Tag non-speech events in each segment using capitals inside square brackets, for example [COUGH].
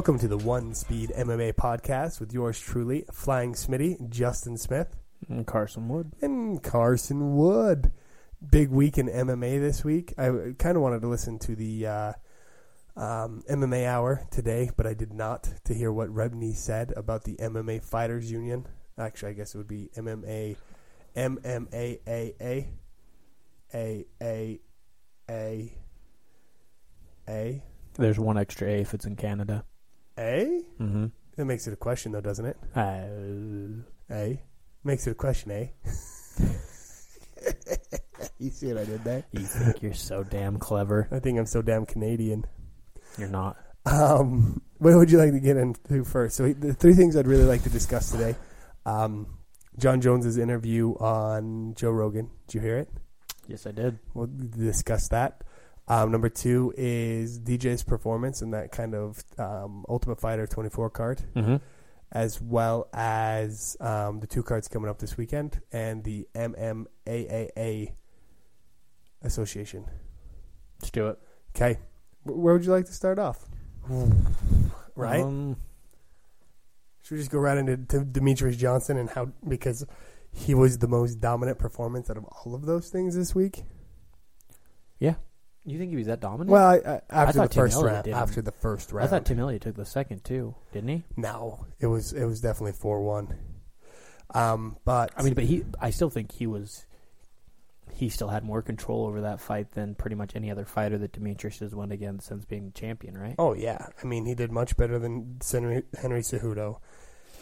Welcome to the One Speed MMA podcast with yours truly, Flying Smitty, Justin Smith, And Carson Wood. and Carson Wood. Big week in MMA this week. I kind of wanted to listen to the uh, um, MMA hour today, but I did not to hear what Rebney said about the MMA Fighters Union. Actually, I guess it would be MMA, MMAAA, A A A A There's one extra A if it's in Canada. A. Mm-hmm. That makes it a question, though, doesn't it? Uh, A makes it a question, eh? [LAUGHS] you see what I did there? you think you're so damn clever. I think I'm so damn Canadian. You're not. Um, what would you like to get into first? So the three things I'd really like to discuss today: um, Jon Jones's interview on Joe Rogan. Did you hear it? Yes, I did. We'll discuss that. Um, number two is DJ's performance in that kind of um, Ultimate Fighter 24 card, Mm-hmm. as well as um, the two cards coming up this weekend and the MMAAA Association. Let's do it. Okay, where would you like to start off? Right? Um, Should we just go right into to Demetrious Johnson and how because he was the most dominant performance out of all of those things this week? You think he was that dominant? Well, I, I, after the Tim first Elliott round, did. after the first round, I thought Tim Elliott took the second too, didn't he? no, it was it was definitely four one. Um, but I mean, but he. I still think he was. He still had more control over that fight than pretty much any other fighter that Demetrious has won against since being champion, right? oh yeah, I mean he did much better than Henry, Henry Cejudo,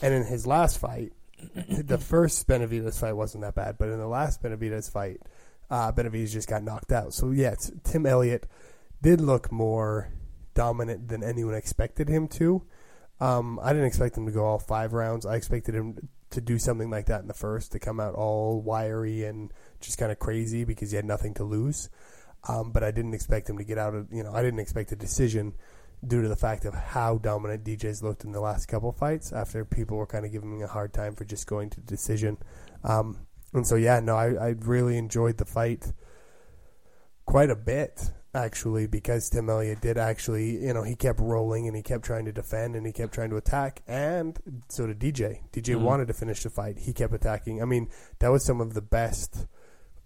and in his last fight, [CLEARS THROAT] the first Benavidez fight wasn't that bad, but in the last Benavidez fight, uh, Benavidez just got knocked out. So yeah, Tim Elliott did look more dominant than anyone expected him to. Um, I didn't expect him to go all five rounds. I expected him to do something like that in the first, to come out all wiry and just kind of crazy because he had nothing to lose. Um, but I didn't expect him to get out of, you know, I didn't expect a decision due to the fact of how dominant DJ's looked in the last couple fights after people were kind of giving me a hard time for just going to decision. Um, and so, yeah, no, I, I really enjoyed the fight quite a bit actually because Tim Elliott did actually, you know, he kept rolling and he kept trying to defend and he kept trying to attack, and so did DJ. DJ Mhm. wanted to finish the fight. He kept attacking. I mean, that was some of the best,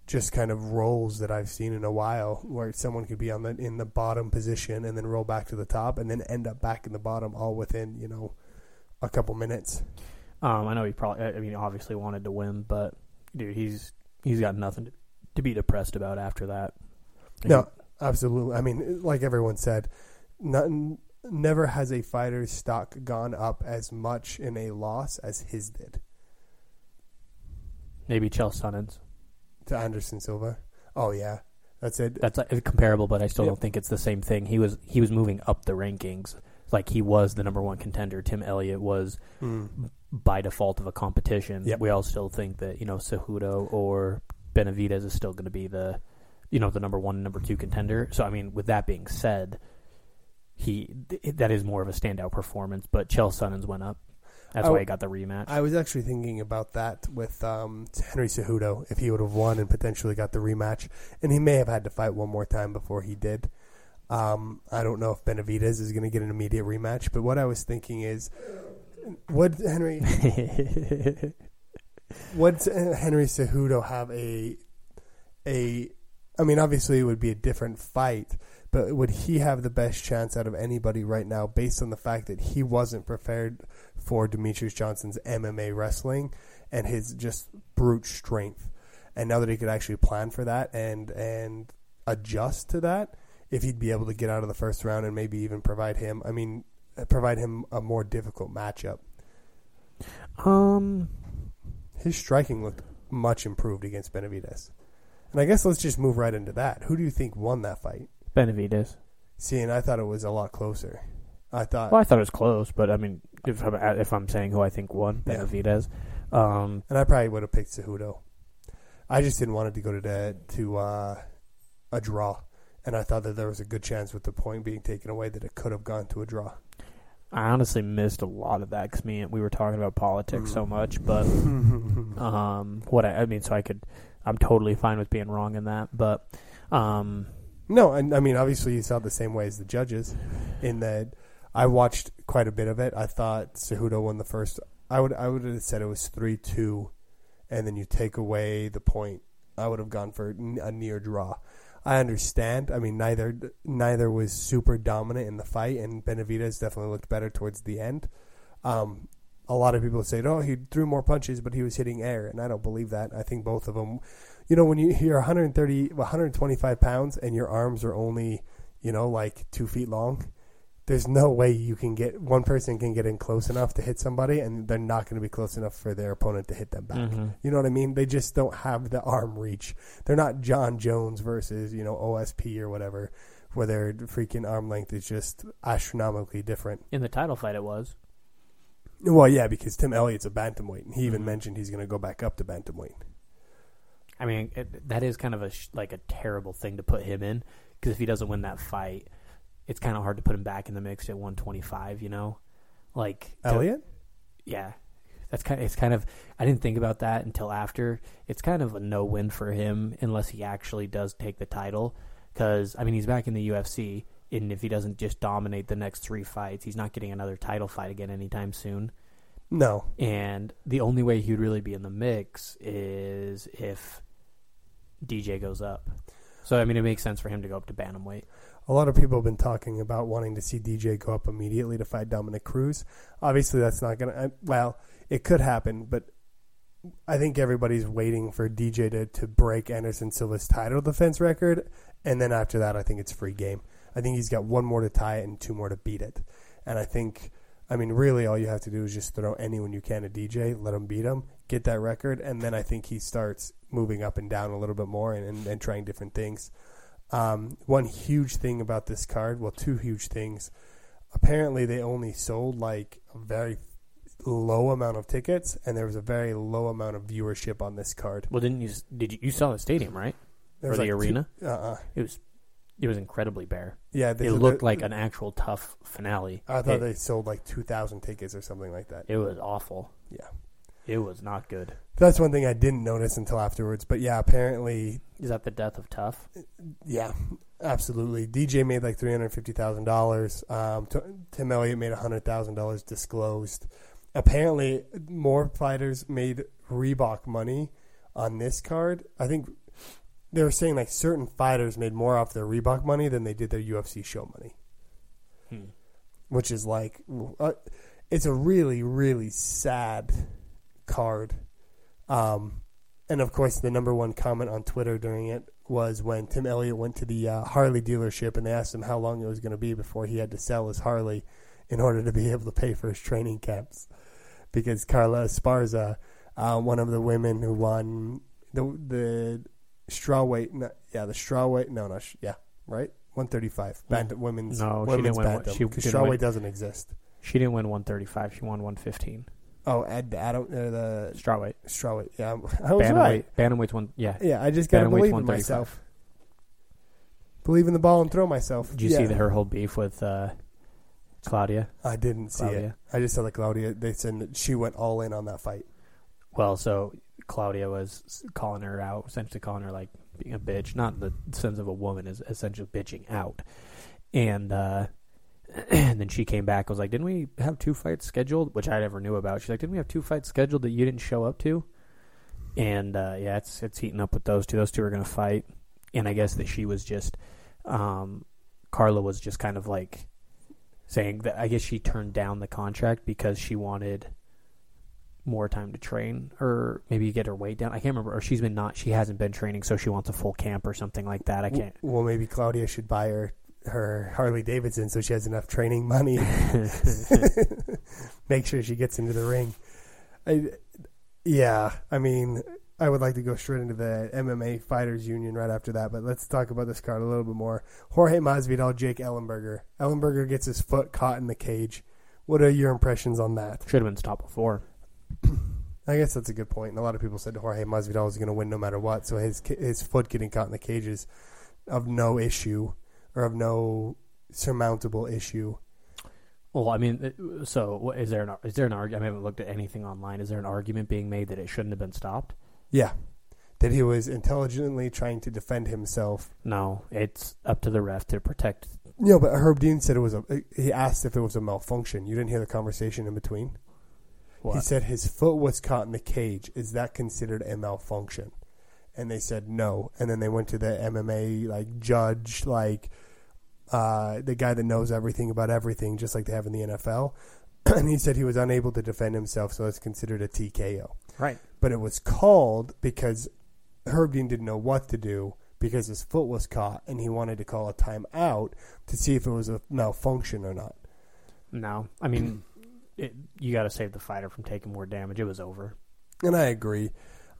just kind of rolls that I've seen in a while, where someone could be on the in the bottom position and then roll back to the top and then end up back in the bottom all within you know a couple minutes. Um, I know he probably. I mean, obviously wanted to win, but dude, he's he's got nothing to, to be depressed about after that. No, absolutely. I mean, like everyone said, nothing, never has a fighter's stock gone up as much in a loss as his did maybe Chael Sonnens. to Anderson Silva. Oh yeah, that's it. That's uh, comparable, but I still Yep. don't think it's the same thing. He was he was moving up the rankings, like he was the number one contender. Tim Elliott was Mm. By default of a competition. Yep. We all still think that you know Cejudo or Benavidez is still going to be the you know the number one and number two contender. So I mean, with that being said, he th- that is more of a standout performance. But Chael Sonnens went up. That's I- why he got the rematch. I was actually thinking about that with um, Henry Cejudo if he would have won and potentially got the rematch, and he may have had to fight one more time before he did. Um, I don't know if Benavidez is going to get an immediate rematch, but what I was thinking is, would Henry [LAUGHS] would eh, Henry Cejudo have a a? I mean, obviously it would be a different fight, but would he have the best chance out of anybody right now, based on the fact that he wasn't prepared for Demetrious Johnson's MMA wrestling and his just brute strength, and now that he could actually plan for that and and adjust to that, if he'd be able to get out of the first round and maybe even provide him, I mean, provide him a more difficult matchup. um, His striking looked much improved against Benavidez. And I guess let's just move right into that. Who do you think won that fight? Benavidez. See, and I thought it was a lot closer. I thought, Well, I thought it was close, but I mean, if I'm if I'm saying who I think won, Yeah. Um, and I probably would have picked Cejudo. I just didn't want it to go to the, to uh, a draw, and I thought that there was a good chance with the point being taken away that it could have gone to a draw. I honestly missed a lot of that because me we were talking about politics so much. But [LAUGHS] um, what I, I mean, so I could, I'm totally fine with being wrong in that. But um, No, and I mean obviously you saw it the same way as the judges, in that I watched quite a bit of it. I thought Cejudo won the first. I would I would have said it was three two, and then you take away the point. I would have gone for a near draw. I understand. I mean, neither neither was super dominant in the fight, and Benavidez definitely looked better towards the end. Um, a lot of people say, "Oh, he threw more punches, but he was hitting air," and I don't believe that. I think both of them. You know, when you, you're 130, 125 pounds, and your arms are only, you know, like two feet long, there's no way you can get one person can get in close enough to hit somebody, and they're not going to be close enough for their opponent to hit them back. Mm-hmm. You know what I mean? They just don't have the arm reach. They're not Jon Jones versus you know OSP or whatever, where their freaking arm length is just astronomically different. In the title fight, it was. Well, yeah, because Tim Elliott's a bantamweight, and he even Mhm. mentioned he's going to go back up to bantamweight. I mean, it, that is kind of a sh- like a terrible thing to put him in because if he doesn't win that fight, it's kind of hard to put him back in the mix at 125. You know, like Elliott? yeah, that's kind. Of, it's kind of. I didn't think about that until after. It's kind of a no win for him unless he actually does take the title. Because I mean, he's back in the UFC, and if he doesn't just dominate the next three fights, he's not getting another title fight again anytime soon. No. And the only way he would really be in the mix is if DJ goes up. So I mean, it makes sense for him to go up to bantamweight. A lot of people have been talking about wanting to see DJ go up immediately to fight Dominick Cruz. Obviously, that's not going to. Well, it could happen, but I think everybody's waiting for DJ to, to break Anderson Silva's title defense record, and then after that, I think it's free game. I think he's got one more to tie it and two more to beat it. And I think, I mean, really, all you have to do is just throw anyone you can at DJ, let him beat him, get that record, and then I think he starts moving up and down a little bit more and, and, and trying different things. Um, one huge thing about this card, well, two huge things. Apparently, they only sold like a very low amount of tickets, and there was a very low amount of viewership on this card. Well, didn't you? Did you? You saw the stadium, right? Or the like arena? Two, uh-uh. It was. It was incredibly bare. Yeah, they, It looked like an actual TUF finale. I thought it, they sold like two thousand tickets or something like that. it was awful. Yeah. It was not good. That's one thing I didn't notice until afterwards. But yeah, apparently, Is that the death of TUF? yeah, absolutely. DJ made like three hundred fifty thousand dollars. Um, T- Tim Elliott made hundred thousand dollars disclosed. Apparently, more fighters made Reebok money on this card. I think they were saying like certain fighters made more off their Reebok money than they did their UFC show money, Hmm. which is like uh, it's a really really sad card. Um, and of course, the number one comment on Twitter during it was when Tim Elliott went to the uh, Harley dealership and they asked him how long it was going to be before he had to sell his Harley in order to be [LAUGHS] able to pay for his training camps. Because Carla Esparza, uh, one of the women who won the the strawweight, yeah, the strawweight, no, no, sh- yeah, right, one thirty five, bantam women's, No, she didn't win one- bantam, she didn't strawweight win. doesn't exist. She didn't win 135. She won 115. Oh, Ed, Adam, uh, the Strawweight. strawweight, yeah, I was Bantamweight. right. Bantamweight's one. Yeah. Yeah, I just gotta Bantamweight's believe in 135. myself. Believe in the ball and throw myself. Did you Yeah. see the, her whole beef with uh, Claudia? I didn't see it. I just saw that Claudia. They said that she went all in on that fight. Well, so Claudia was calling her out, essentially calling her like being a bitch, not in the sense of a woman, is essentially bitching out. And uh, and [CLEARS THROAT] then she came back. And was like, didn't we have two fights scheduled? Which I never knew about. She's like, didn't we have two fights scheduled that you didn't show up to? And uh, yeah, it's it's heating up with those two. Those two are going to fight. And I guess that she was just, um, Carla was just kind of like saying that. I guess she turned down the contract because she wanted more time to train or maybe get her weight down. I can't remember. Or she's been not, she hasn't been training, so she wants a full camp or something like that. I can't. Well, maybe Claudia should buy her her Harley Davidson so she has enough training money. [LAUGHS] [LAUGHS] Make sure she gets into the ring. I, yeah, I mean, I would like to go straight into the MMA Fighters Union right after that, but let's talk about this card a little bit more. Jorge Masvidal, Jake Ellenberger. Ellenberger gets his foot caught in the cage. What are your impressions on that? Should have been stopped before. [CLEARS THROAT] I guess that's a good point. And a lot of people said Jorge Masvidal was going to win no matter what. So his his foot getting caught in the cage is of no issue or of no surmountable issue. Well, I mean, so is there an is there an argument? I haven't looked at anything online. Is there an argument being made that it shouldn't have been stopped? Yeah, that he was intelligently trying to defend himself. No, it's up to the ref to protect No, but Herb Dean said it was a. He asked if it was a malfunction. You didn't hear the conversation in between. What? He said his foot was caught in the cage. Is that considered a malfunction? And they said no. And then they went to the MMA like judge, like uh, the guy that knows everything about everything, just like they have in the NFL. [CLEARS THROAT] and he said he was unable to defend himself, so it's considered a TKO. right. But it was called because Herb Dean didn't know what to do because his foot was caught, and he wanted to call a timeout to see if it was a malfunction or not. No, I mean, it, you got to save the fighter from taking more damage. It was over. And I agree.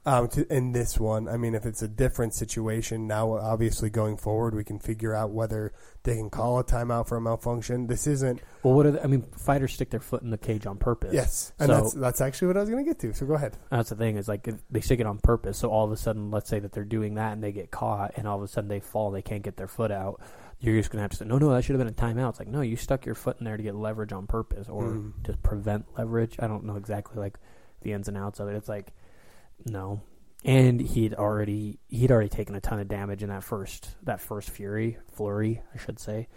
Um, to, in this one, I mean, if it's a different situation now, obviously going forward, we can figure out whether they can call a timeout for a malfunction. This isn't. Well, what are the, I mean? Fighters stick their foot in the cage on purpose. Yes, and So- that's that's actually what I was going to get to. So go ahead. That's the thing is like if they stick it on purpose. So all of a sudden, let's say that they're doing that and they get caught, and all of a sudden they fall, they can't get their foot out. You're just gonna have to say, no, no, that should have been a timeout. It's like, no, you stuck your foot in there to get leverage on purpose or Mm. to prevent leverage. I don't know exactly like the ins and outs of it. It's like, no. And he'd already he'd already taken a ton of damage in that first that first fury flurry, I should say.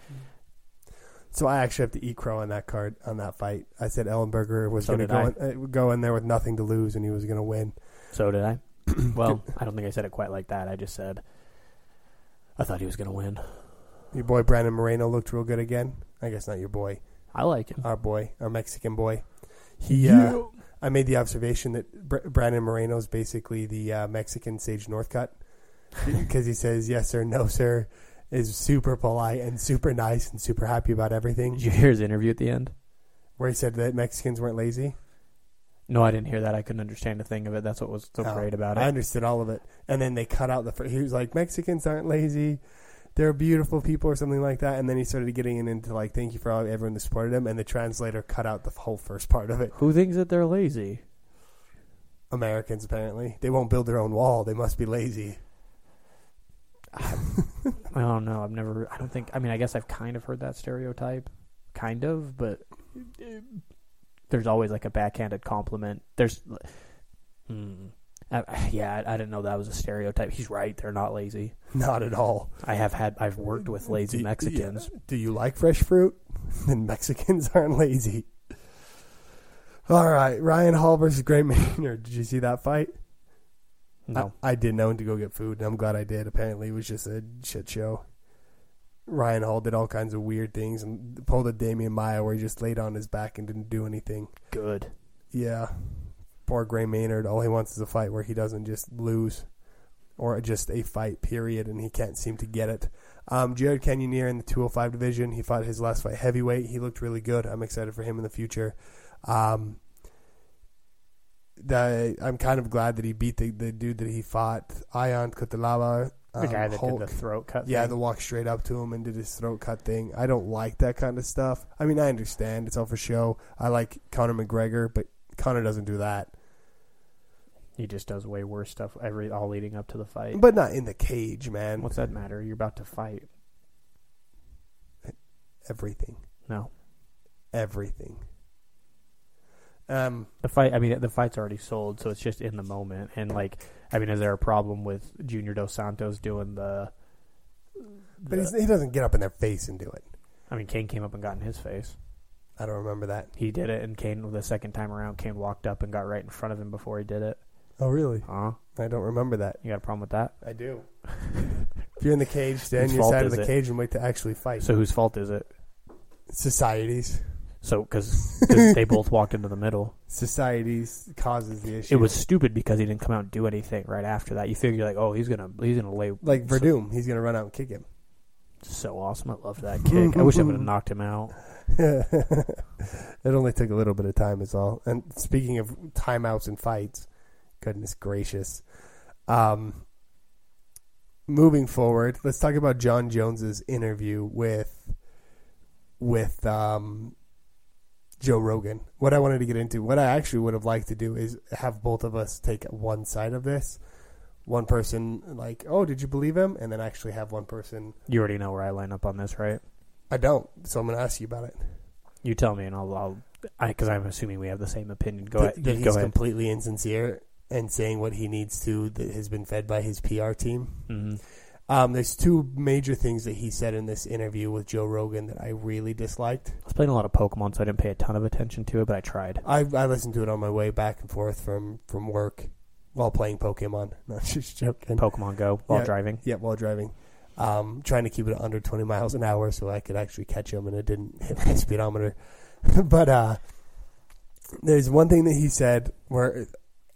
So I actually have to eat crow on that card on that fight. I said Ellenberger was So going to go in, uh, go in there with nothing to lose, and he was going to win. So did I. [CLEARS THROAT] well, I don't think I said it quite like that. I just said I thought he was gonna win. Your boy Brandon Moreno looked real good again. I guess not your boy, I like him. our boy, our Mexican boy. He, uh, I made the observation that Br- Brandon Moreno is basically the uh, Mexican Sage Northcutt [LAUGHS] because he says yes or no sir, is super polite and super nice and super happy about everything. Did you hear his interview at the end? Where he said that Mexicans weren't lazy. No, I didn't hear that. I couldn't understand a thing of it. That's what was so Oh, great about it. I understood all of it, and then they cut out the. Fir- he was like, Mexicans aren't lazy. They're beautiful people, or something like that. And then he started getting into like, thank you for all, everyone that supported him. And the translator cut out the whole first part of it. Who thinks that they're lazy? Americans apparently they won't build their own wall. They must be lazy. I don't know. I've never. I don't think. I mean, I guess I've kind of heard that stereotype, kind of, but there's always like a backhanded compliment. There's, hmm. Yeah, I, I didn't know that was a stereotype. He's right. They're not lazy. Not at all. I have had. I've worked with lazy Do- Mexicans. yeah. Do you like fresh fruit? [LAUGHS] then Mexicans [LAUGHS] aren't lazy. All right, Ryan Hall versus Gray [LAUGHS] Maynard. Did you see that fight? No, I, I didn't know to go get food, and I'm glad I did. Apparently, it was just a shit show. Ryan Hall did all kinds of weird things and pulled a Demian Maia where he just laid on his back and didn't do anything. good. Yeah. Poor Gray Maynard. All he wants is a fight where he doesn't just lose or just a fight, period, and he can't seem to get it. Um, Jared Cannonier in the 205 division. He fought his last fight heavyweight. He looked really good. I'm excited for him in the future. Um, the, I'm kind of glad that he beat the, the dude that he fought, Ion Cutelaba. The um, guy that Hulk. did the throat cut. Yeah, thing. the walk straight up to him and did his throat cut thing. I don't like that kind of stuff. I mean, I understand it's all for show. I like Conor McGregor, but Conor doesn't do that. He just does way worse stuff. Every all leading up to the fight. But not in the cage, man. What's that matter? You're about to fight. Everything, No, everything. Um, the fight. I mean, the fight's already sold, so it's just in the moment. And like, I mean, is there a problem with Junior Dos Santos doing the? but the- he's, he doesn't get up in their face and do it. I mean, Cain came up and got in his face. I don't remember that. He did it, and Cain the second time around, Cain walked up and got right in front of him before he did it. Oh, really? Huh? I don't remember that. You got a problem with that? I do. [LAUGHS] if you're in the cage, stand Whose your fault side of is the it? cage and wait to actually fight. So whose fault is it? Societies, So because [LAUGHS] they both walked into the middle. societies causes the issue. It was stupid because he didn't come out and do anything right after that. You figure like, oh, he's gonna he's gonna lay like Werdum. He's gonna run out and kick him. So awesome! I love that kick. I wish I would have knocked him out. [LAUGHS] it only took a little bit of time, is all. And speaking of timeouts and fights, goodness gracious. Um, moving forward, let's talk about Jon Jones's interview with with um, Joe Rogan. What I wanted to get into, what I actually would have liked to do is have both of us take one side of this. One person like, oh, did you believe him? And then actually have one person, You already know where I line up on this, right? I don't. So I'm going to ask you about it. You tell me, and I'll, I'll, because I'm assuming we have the same opinion. Go that, ahead. that he's go ahead. completely insincere and saying what he needs to that has been fed by his PR team. hmm Um, there's two major things that he said in this interview with Joe Rogan that I really disliked. I was playing a lot of Pokemon, so I didn't pay a ton of attention to it, but I tried. I, I listened to it on my way back and forth from, from work while playing Pokemon. [LAUGHS] Not just joking. Pokemon Go while Yeah. driving. Yeah, while driving. Um, trying to keep it under 20 miles an hour so I could actually catch him and it didn't [LAUGHS] hit my speedometer. [LAUGHS] but uh, there's one thing that he said where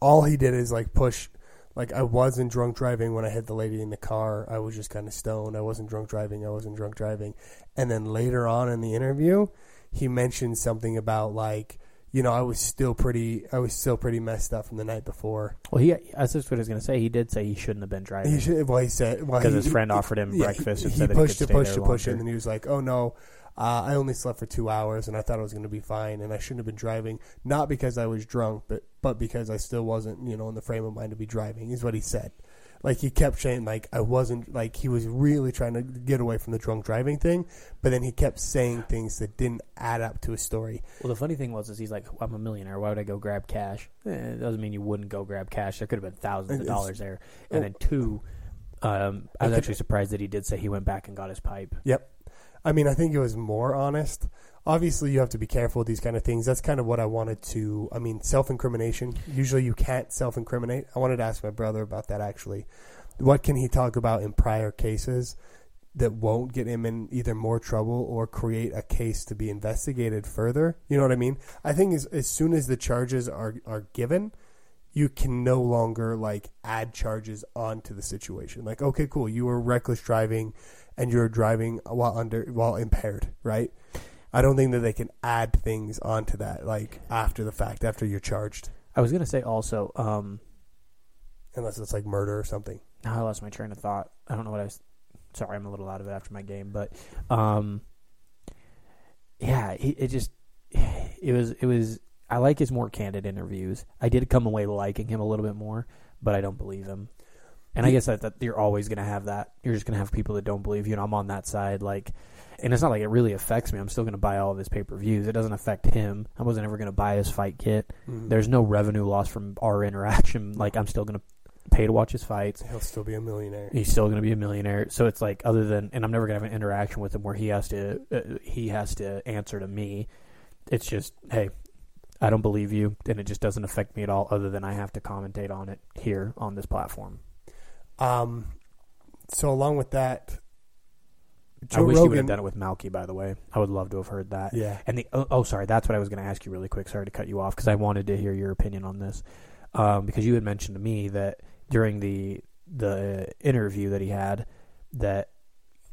all he did is like push. Like I wasn't drunk driving when I hit the lady in the car. I was just kind of stoned. I wasn't drunk driving. I wasn't drunk driving. And then later on in the interview, he mentioned something about like, you know, I was still pretty. I was still pretty messed up from the night before. Well, he that's just what I was going to say. He did say he shouldn't have been driving. He should, well, he said because he- his friend he- offered him yeah, breakfast he, and he pushed he to could push stay to push it, longer. and then he was like, "Oh no, uh, I only slept for two hours, and I thought I was going to be fine, and I shouldn't have been driving, not because I was drunk, but but because I still wasn't, you know, in the frame of mind to be driving." Is what he said. Like he kept saying, like I wasn't, like he was really trying to get away from the drunk driving thing, but then he kept saying things that didn't add up to a story. Well, the funny thing was, is he's like, I'm a millionaire. Why would I go grab cash? Eh, it doesn't mean you wouldn't go grab cash. There could have been thousands of dollars there. And then two, um, I was actually surprised that he did say he went back and got his pipe. Yep. I mean, I think it was more honest. Obviously, you have to be careful with these kind of things. That's kind of what I wanted to. I mean, self incrimination. Usually, you can't self incriminate. I wanted to ask my brother about that actually. What can he talk about in prior cases that won't get him in either more trouble or create a case to be investigated further? You know what I mean? I think as, as soon as the charges are, are given, you can no longer like add charges onto the situation. Like, okay, cool, you were reckless driving and you're driving while under while impaired, right? I don't think that they can add things onto that like after the fact, after you're charged, I was going to say also, um, unless it's like murder or something. now I lost my train of thought. I don't know what I was. Sorry, I'm a little out of it after my game, but um, yeah, it, it just it was it was. I like his more candid interviews. I did come away liking him a little bit more, but I don't believe him. And I guess that, that you're always going to have that. You're just going to have people that don't believe you, and I'm on that side. Like, and it's not like it really affects me. I'm still going to buy all of his pay per views. It doesn't affect him. I wasn't ever going to buy his fight kit. Mhm. There's no revenue loss from our interaction. Like, I'm still going to pay to watch his fights. He'll still be a millionaire. He's still going to be a millionaire. So it's like other than, and I'm never going to have an interaction with him where he has to, uh, he has to answer to me. It's just, hey, I don't believe you, and it just doesn't affect me at all. Other than I have to commentate on it here on this platform. Um, so along with that, I Joe wish he would have done it with Malky. By the way, I would love to have heard that. Yeah, And the oh, oh sorry, that's what I was going to ask you really quick. Sorry to cut you off because I wanted to hear your opinion on this. Um, because you had mentioned to me that during the the interview that he had that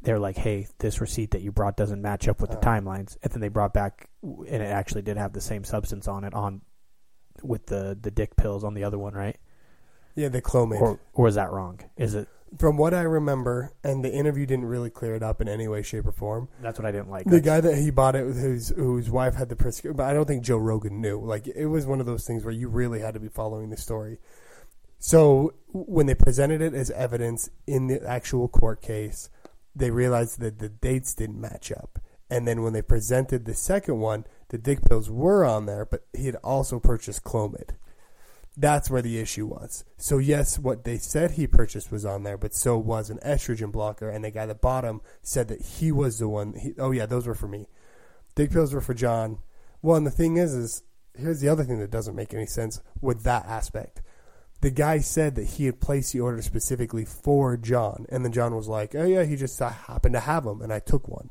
they're like, "Hey, this receipt that you brought doesn't match up with the Uh. timelines," and then they brought back and it actually did have the same substance on it on with the the dick pills on the other one, right? Yeah, the Clomid. Or or is that wrong? Is it? From what I remember, and the interview didn't really clear it up in any way, shape, or form. That's what I didn't like. The guy that he bought it with, whose whose wife had the prescription, but I don't think Joe Rogan knew. Like it was one of those things where you really had to be following the story. So when they presented it as evidence in the actual court case, they realized that the dates didn't match up. And then when they presented the second one, the dick pills were on there, but he had also purchased Clomid. That's where the issue was. So yes, what they said he purchased was on there, but so was an estrogen blocker, and the guy that bought him said that he was the one. He, oh yeah, those were for me. Dick pills were for Jon. Well, and the thing is, is here's the other thing that doesn't make any sense with that aspect. The guy said that he had placed the order specifically for Jon, and then John was like, "Oh yeah, he just happened to have them, and I took one."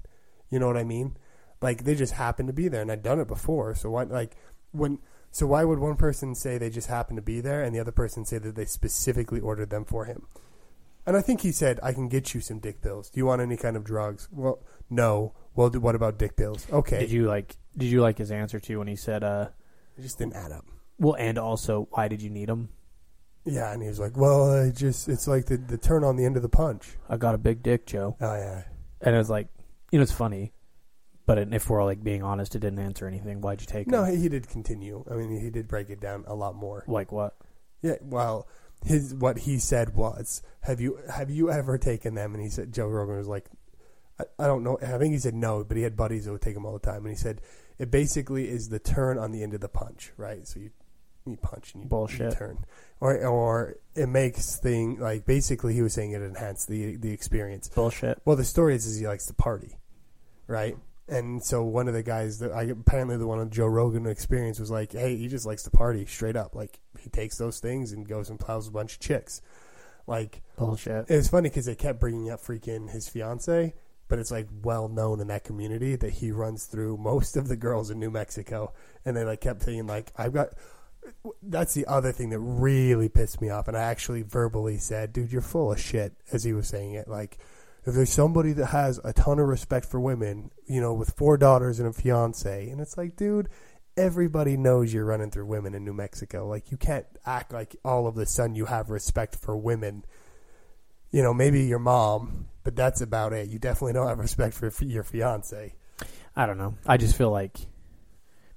You know what I mean? Like they just happened to be there, and I'd done it before. So why, like, when so why would one person say they just happened to be there, and the other person say that they specifically ordered them for him? And I think he said, "I can get you some dick pills. Do you want any kind of drugs?" Well, no. Well, what about dick pills? Okay, Did you like? Did you like his answer to when he said, "Uh, it just didn't add up. well, and also, why did you need them? Yeah, and he was like, "Well, I just it's like the the turn on the end of the punch." I got a big dick, Joe." Oh yeah, And it was like, you know, it's funny, but if we're like being honest, it didn't answer anything. Why'd you take it? no, he, he did continue. I mean, he did break it down a lot more. Like what? Yeah, well, his what he said was, "Have you have you ever taken them?" And he said, Joe Rogan was like, I, "I don't know." I think he said no, but he had buddies that would take them all the time. And he said, "It basically is the turn on the end of the punch, right? So you you punch and you, Bullshit. you turn, or or it makes thing like basically he was saying it enhanced the the experience. Bullshit. Well, the story is, is he likes to party, right? And so one of the guys that I apparently the one on Joe Rogan experience was like, hey, he just likes to party straight up. Like he takes those things and goes and plows a bunch of chicks. Like Bullshit. it was funny because they kept bringing up freaking his fiance, but it's like well known in that community that he runs through most of the girls in New Mexico, and they like kept saying like I've got. That's the other thing that really pissed me off, and I actually verbally said, "Dude, you're full of shit," as he was saying it. Like, if there's somebody that has a ton of respect for women, you know, with four daughters and a fiance, and it's like, dude, everybody knows you're running through women in New Mexico. Like, you can't act like all of a sudden you have respect for women you know, maybe your mom, but that's about it. You definitely don't have respect for your fiance. I don't know. I just feel like,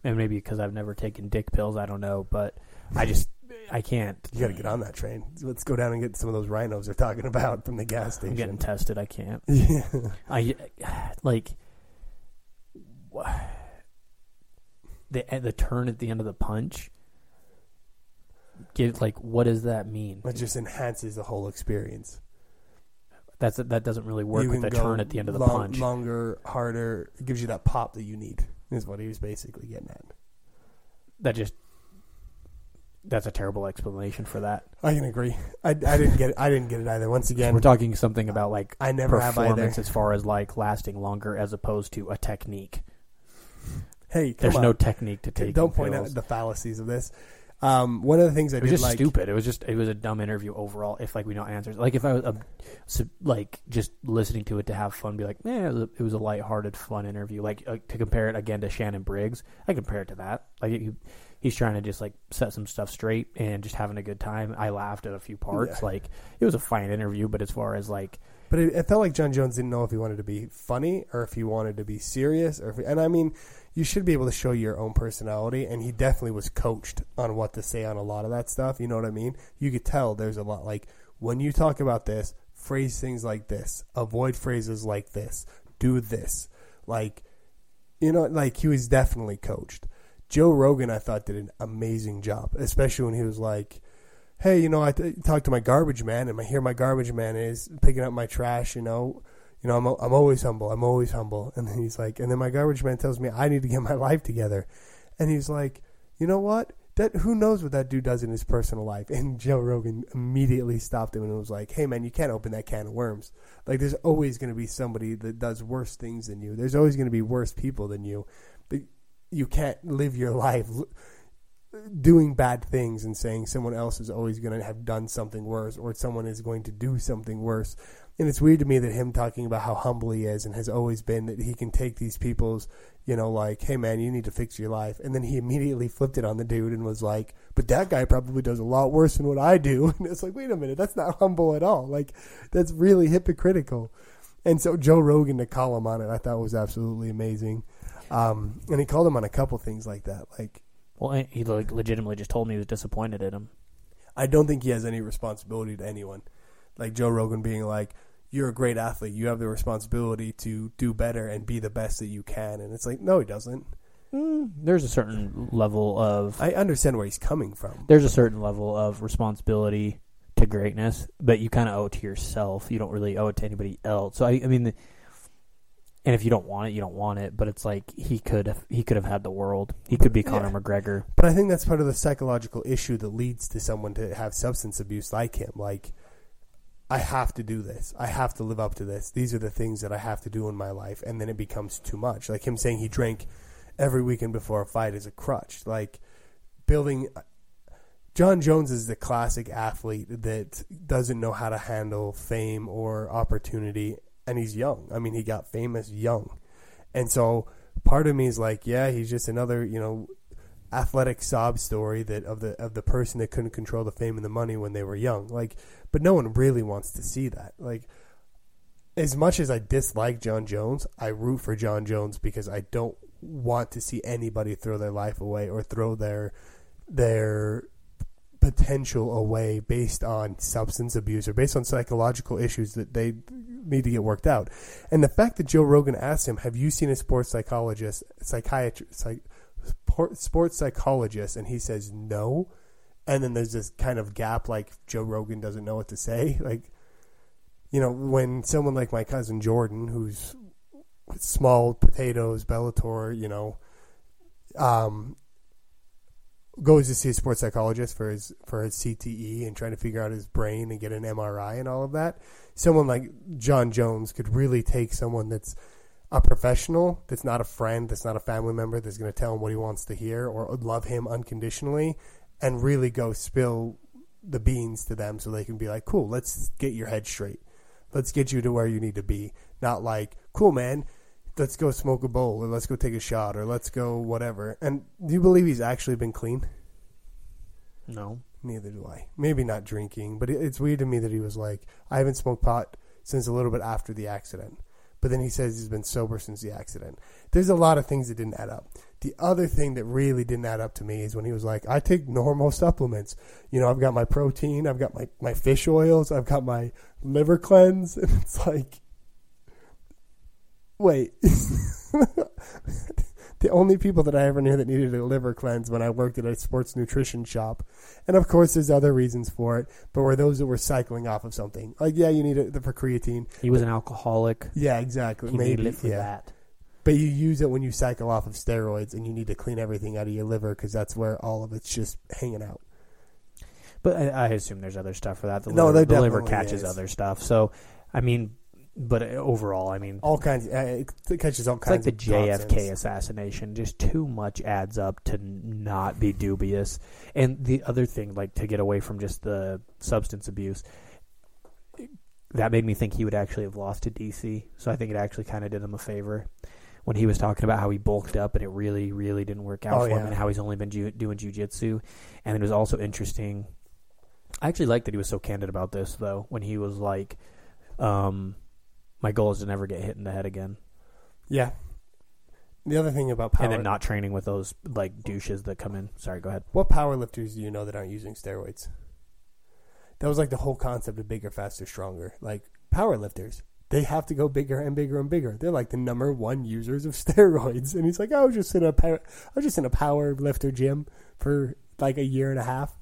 and maybe because I've never taken dick pills, I don't know, but I just I can't. You got to get on that train. Let's go down and get some of those rhinos they're talking about from the gas I'm getting station. tested. I can't. [LAUGHS] Yeah. I like the eh, the turn at the end of the punch. Give like what does that mean? It just enhances the whole experience. That's that doesn't really work You with the turn at the end of the long- punch. Longer, harder. It gives you that pop that you need. Is what he was basically getting at. That just that's a terrible explanation for that. I can agree. I, I didn't get it. I didn't get it either. Once again, We're talking something about like I never performance as far as like lasting longer as opposed to a technique. Hey, come There's on. no technique to take. Don't point out the fallacies of this. Um, one of the things I It was did just like. stupid. It was just it was a dumb interview overall. If like we know answers, like if I was uh, so, like just listening to it to have fun, be like, man, it was a, it was a lighthearted, fun interview. Like uh, to compare it again to Shannon Briggs, I compare it to that. Like he, he's trying to just like set some stuff straight and just having a good time. I laughed at a few parts. Yeah. Like it was a fine interview, but as far as like But it, it felt like Jon Jones didn't know if he wanted to be funny or if he wanted to be serious. Or if, and I mean, you should be able to show your own personality, and he definitely was coached on what to say on a lot of that stuff. You know what I mean? You could tell there's a lot like when you talk about this, phrase things like this, avoid phrases like this, do this, like you know, like he was definitely coached. Joe Rogan, I thought, did an amazing job, especially when he was like, "Hey, you know, I t- talked to my garbage man, and I hear my garbage man is picking up my trash. You know, you know, I'm I'm always humble. I'm always humble." And then he's like, and then my garbage man tells me I need to get my [LAUGHS] life together, and he's like, "You know what? That who knows what that dude does in his personal life?" And [LAUGHS] Joe Rogan immediately stopped him and was like, "Hey, man, you can't open that can of worms. Like, there's always going to be somebody that does worse things than you. There's always going to be worse people than you." You can't live your life doing bad things and saying someone else is always going to have done something worse or someone is going to do something worse. And it's weird to me that him talking about how humble he is and has always been that he can take these people's, you know, like, hey man, you need to fix your life. And then he immediately flipped it on the dude and was like, but that guy probably does a lot worse than what I do. [LAUGHS] And it's like, wait a minute, that's not humble at all. Like, that's really hypocritical. And so Joe Rogan to call him on it, I thought was absolutely amazing. Um, and he called him on a couple things like that. Like, well, he like legitimately just told me he was disappointed in him. I don't think he has any responsibility to anyone. Like Joe Rogan being like, "You're a great athlete. You have the responsibility to do better and be the best that you can." And it's like, no, he doesn't. Mm, there's a certain level of I understand where he's coming from. there's a certain level of responsibility to greatness, but you kind of owe it to yourself. You don't really owe it to anybody else. So I, I mean, the, and if you don't want it, you don't want it. But it's like he could have he could have had the world. He could be Conor Yeah. McGregor. But I think that's part of the psychological issue that leads to someone to have substance abuse like him. Like, I have to do this. I have to live up to this. These are the things that I have to do in my life. And then it becomes too much. Like him saying he drank every weekend before a fight is a crutch. Like, building. Jon Jones is the classic athlete that doesn't know how to handle fame or opportunity. And he's young. I mean, he got famous young. And so part of me is like, yeah, he's just another, you know, athletic sob story that of the of the person that couldn't control the fame and the money when they were young. Like, but no one really wants to see that. Like, as much as I dislike Jon Jones, I root for Jon Jones because I don't want to see anybody throw their life away or throw their their potential away based on substance abuse or based on psychological issues that they need to get worked out. And the fact that Joe Rogan asked him, "Have you seen a sports psychologist, psychiatrist, psych, sports psychologist?" and he says no, and then there's this kind of gap like Joe Rogan doesn't know what to say. [LAUGHS] Like, you know, when someone like my cousin Jordan, who's small potatoes, Bellator, you know, um, goes to see a sports psychologist for his for his CTE and trying to figure out his brain and get an MRI and all of that. Someone like Jon Jones could really take someone that's a professional, that's not a friend, that's not a family member, that's going to tell him what he wants to hear or love him unconditionally, and really go spill the beans to them so they can be like, "Cool, let's get your head straight. Let's get you to where you need to be." Not like, "Cool, man." Let's go smoke a bowl or let's go take a shot or let's go whatever. And do you believe he's actually been clean? No. Neither do I. Maybe not drinking, but it's weird to me that he was like, I haven't smoked pot since a little bit after the accident. But then he says he's been sober since the accident. There's a lot of things that didn't add up. The other thing that really didn't add up to me is when he was like, I take normal supplements. You know, I've got my protein, I've got my, my fish oils, I've got my liver cleanse. [LAUGHS] And it's like, Wait. [LAUGHS] the only people that I ever knew that needed a liver cleanse when I worked at a sports nutrition shop. And of course, there's other reasons for it, but were those that were cycling off of something. Like, yeah, you need it for creatine. He was an alcoholic. Yeah, exactly. He Maybe needed it for yeah. that. But you use it when you cycle off of steroids and you need to clean everything out of your liver because that's where all of it's just hanging out. But I, I assume there's other stuff for that. The No, liver, the liver catches is. other stuff. So, I mean, but overall, I mean, All kinds. Uh, it catches all kinds. It's like the JFK toxins. assassination. Just too much adds up to not be dubious. And the other thing, like to get away from just the substance abuse, that made me think he would actually have lost to DC. So I think it actually kind of did him a favor when he was talking about how he bulked up and it really, really didn't work out Oh, for him, and how he's only been ju- doing jujitsu. And it was also interesting. I actually like that he was so candid about this, though, when he was like, um, "My goal is to never get hit in the head again." Yeah. The other thing about power. and then not training with those like douches that come in. Sorry, go ahead. What power lifters do you know that aren't using steroids? That was like the whole concept of bigger, faster, stronger. Like power lifters, they have to go bigger and bigger and bigger. They're like the number one users of [LAUGHS] steroids. And he's like, I was just in a power, I was just in a power lifter gym for like a year and a half.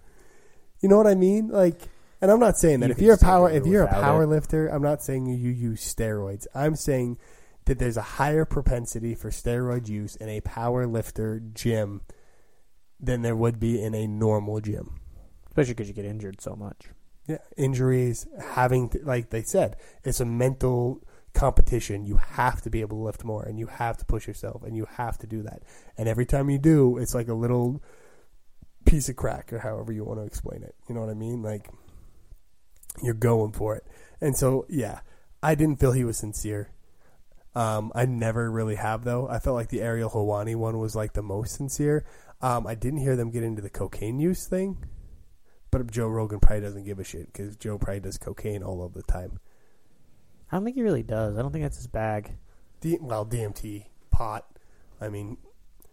You know what I mean? Like, and I'm not saying that You if you're a power, if you're a power it. lifter, I'm not saying you use steroids. I'm saying that there's a higher propensity for steroid use in a power lifter gym than there would be in a normal gym. Especially because you get injured so much. Yeah, injuries, having to, like they said, it's a mental competition. You have to be able to lift more, and you have to push yourself, and you have to do that. And every time you do, it's like a little piece of crack, or however you want to explain it. You know what I mean? Like you're going for it. And so, yeah, I didn't feel he was sincere. Um, I never really have though. I felt like the Ariel Helwani one was like the most sincere. Um, I didn't hear them get into the cocaine use thing, but Joe Rogan probably doesn't give a shit because Joe probably does cocaine all of the time. I don't think he really does. I don't think that's his bag. D- well, DMT, pot. I mean,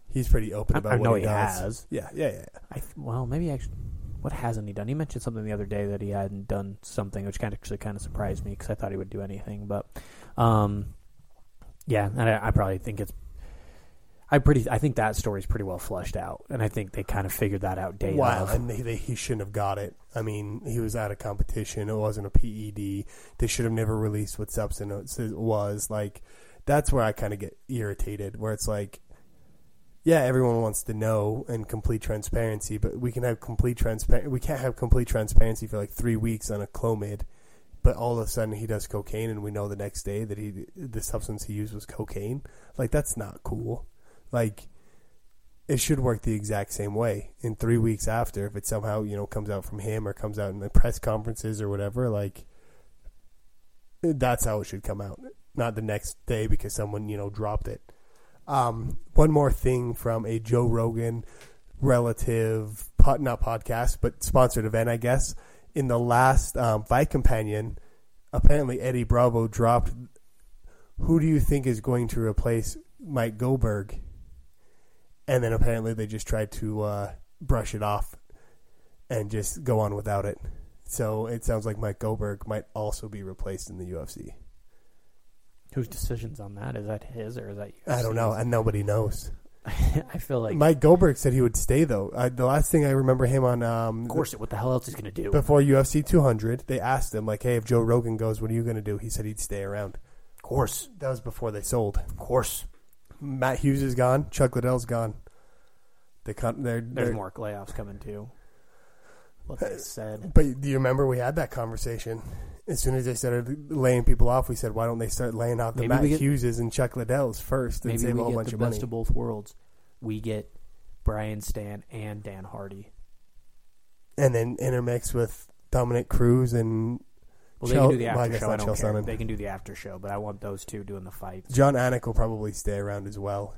he's pretty open I, about I what know he, he does. has. Yeah, yeah, yeah. I th- well, maybe actually. What hasn't he done? He mentioned something the other day that he hadn't done something, which kind of actually kind of surprised me because I thought he would do anything. But, um, yeah, I, I probably think it's. I pretty. I think that story's pretty well flushed out, and I think they kind of figured that out day Wow, of. and they, they, he shouldn't have got it. I mean, he was out of competition. It wasn't a PED. They should have never released what substance it was. Like, that's where I kind of get irritated. Where it's like, yeah, everyone wants to know and complete transparency, but we can have complete transparent. We can't have complete transparency for like three weeks on a Clomid, but all of a sudden he does cocaine, and we know the next day that he the substance he used was cocaine. Like, that's not cool. Like it should work the exact same way in three weeks after if it somehow you know comes out from him or comes out in the press conferences or whatever like that's how it should come out not the next day because someone you know dropped it um, one more thing from a joe rogan relative not podcast but sponsored event i guess in the last um, fight companion apparently eddie bravo dropped who do you think is going to replace mike goldberg and then apparently they just tried to uh, brush it off and just go on without it. So it sounds like Mike Goldberg might also be replaced in the UFC. Whose decisions on that is that his or is that? I don't know, and nobody knows. [LAUGHS] I feel like, Mike Goldberg said he would stay though. Uh, the last thing I remember him on um, of course, what the hell else is going to do? before UFC 200, they asked him like, "Hey, if Joe Rogan goes, what are you going to do?" He said he'd stay around. Of course, That was before they sold. of course. Matt Hughes is gone. Chuck Liddell's gone. They cut. They're, There's they're- more layoffs coming too. What [LAUGHS] they said. But do you remember we had that conversation? As soon as they started laying people off, we said, "Why don't they start laying off the Maybe Matt get- Hugheses and Chuck Liddells first and Maybe save we a whole get bunch the of best money?" of both worlds. We get Brian Stann and Dan Hardy. and then intermix with Dominick Cruz and Well, they Chael- can do the after guess show. I don't care. Sonnen. They can do the after show, but I want those two doing the fight. Jon Anik will probably stay around as well.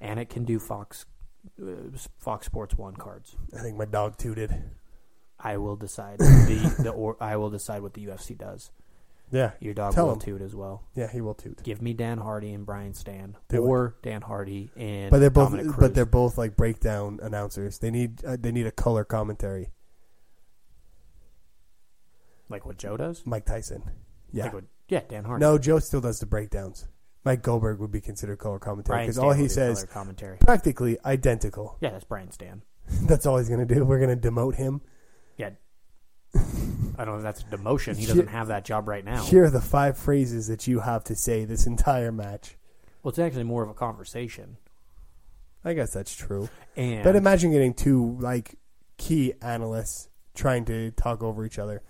And it can do Fox, uh, Fox Sports One cards. I think my dog tooted. I will decide the [LAUGHS] the or I will decide what the UFC does. Yeah, Your dog Tell will him. toot as well. yeah, he will toot. Give me Dan Hardy and Brian Stann, Do it. or Dan Hardy and But they're both, Dominick Cruz. but they're both like breakdown announcers. They need, uh, they need a color commentary. like what Joe does. Mike Tyson. Yeah. Like what, yeah, Dan Hardy. No, Joe still does the breakdowns. Mike Goldberg would be considered color commentary because all he says commentary. practically identical. Yeah, that's Brian Stann. [LAUGHS] That's all he's going to do. We're going to demote him. Yeah. I don't know if that's a demotion. He doesn't have that job right now. Here are the five phrases that you have to say this entire match. Well, it's actually more of a conversation. I guess that's true. And But imagine getting two like key analysts trying to talk over each other.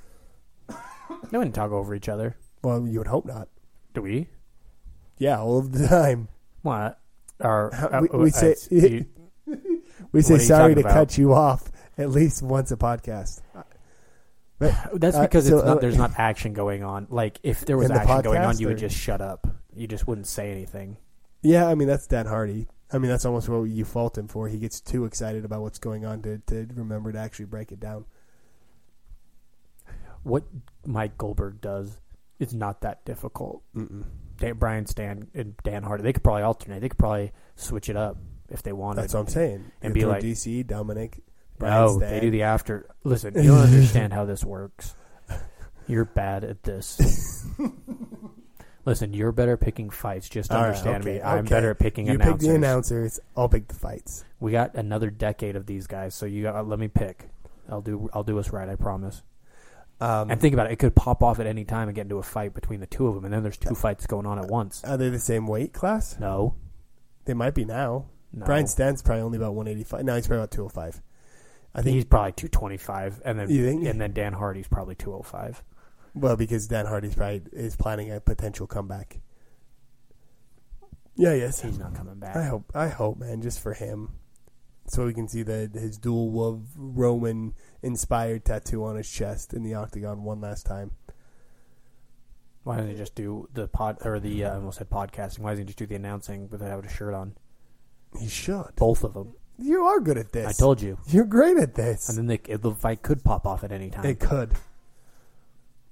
they wouldn't talk over each other. Well, you would hope not. Do we? Yeah, all of the time. What? Or uh, we- we uh, say- it's- you- [LAUGHS] We say What are you sorry to about? cut you off at least once a podcast. [SIGHS] that's Uh, because so, not, uh, there's not action going on. Like if there was the action going on, you would just shut up. You just wouldn't say anything. Yeah, I mean that's Dan Hardy. I mean that's almost what you fault him for. He gets too excited about what's going on to, to remember to actually break it down. What Mike Goldberg does is not that difficult. Mm-mm. Dan, Brian Stann and Dan Hardy, they could probably alternate. They could probably switch it up if they wanted. That's what I'm saying. And You be like- DC, Dominick, Brian No, Stan. they do the after. Listen, you don't understand how this works. You're bad at this. [LAUGHS] Listen, you're better at picking fights. Just All right, understand okay, me. I'm okay. better at picking You announcers. pick the announcers. I'll pick the fights. We got another decade of these guys, so you got. Uh, let me pick. I'll do. I'll do us right. I promise. Um, And think about it. It could pop off at any time and get into a fight between the two of them, and then there's two uh, fights going on at uh, once. are they the same weight class? No, They might be now. no. Brian Stann's probably only about 185. No, he's probably about 205. I think he's probably 225, and then You think? and then Dan Hardy's probably 205. Well, because Dan Hardy's probably is planning a potential comeback. Yeah, yes. He's not coming back. I hope. I hope, man, just for him, so we can see the his dual wolf Roman inspired tattoo on his chest in the octagon one last time. Why doesn't he just do the pod or the? Uh, I almost said podcasting. Why doesn't he just do the announcing without having a shirt on? He should. Both of them. You are good at this. I told you. You're great at this. And then they, the fight could pop off at any time. It could.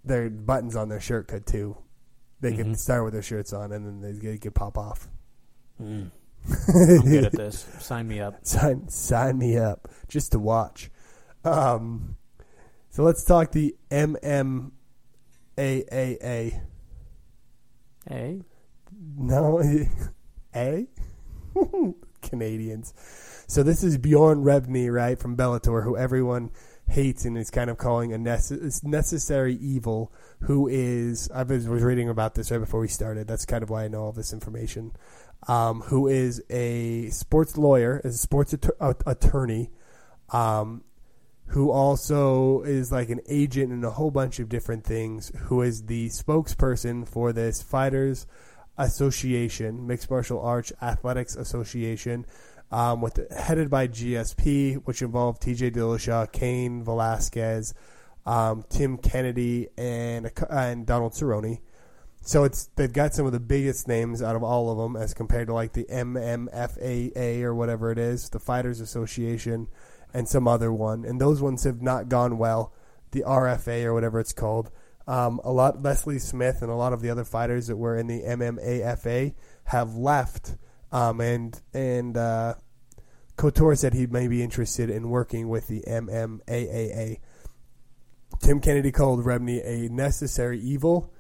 Their buttons on their shirt could too. They could Mhm. start with their shirts on, and then they could- could pop off. Mm. [LAUGHS] I'm good at this. Sign me up. sign sign me up just to watch. Um, so let's talk the MMAAA. Hey, No, [LAUGHS] A [LAUGHS] Canadians. So this is Bjorn Rebney, right from Bellator, who everyone hates and is kind of calling a necess- necessary evil. Who is I was reading about this right before we started. That's kind of why I know all this information. Um, who is a sports lawyer, is a sports uh, attorney, um, who also is like an agent in a whole bunch of different things. Who is the spokesperson for this fighters association, Mixed Martial Arts Athletics Association, um, with headed by GSP, which involved T.J. Dillashaw, Cain Velasquez, um, Tim Kennedy, and and Donald Cerrone. So it's they've got some of the biggest names out of all of them as compared to like the MMFAA or whatever it is, the Fighters Association, and some other one. And those ones have not gone well. The RFA or whatever it's called. Um, a lot Leslie Smith and a lot of the other fighters that were in the MMAFA have left. Um, and and uh, Couture said he may be interested in working with the MMAAA. Tim Kennedy called Rebney a necessary evil.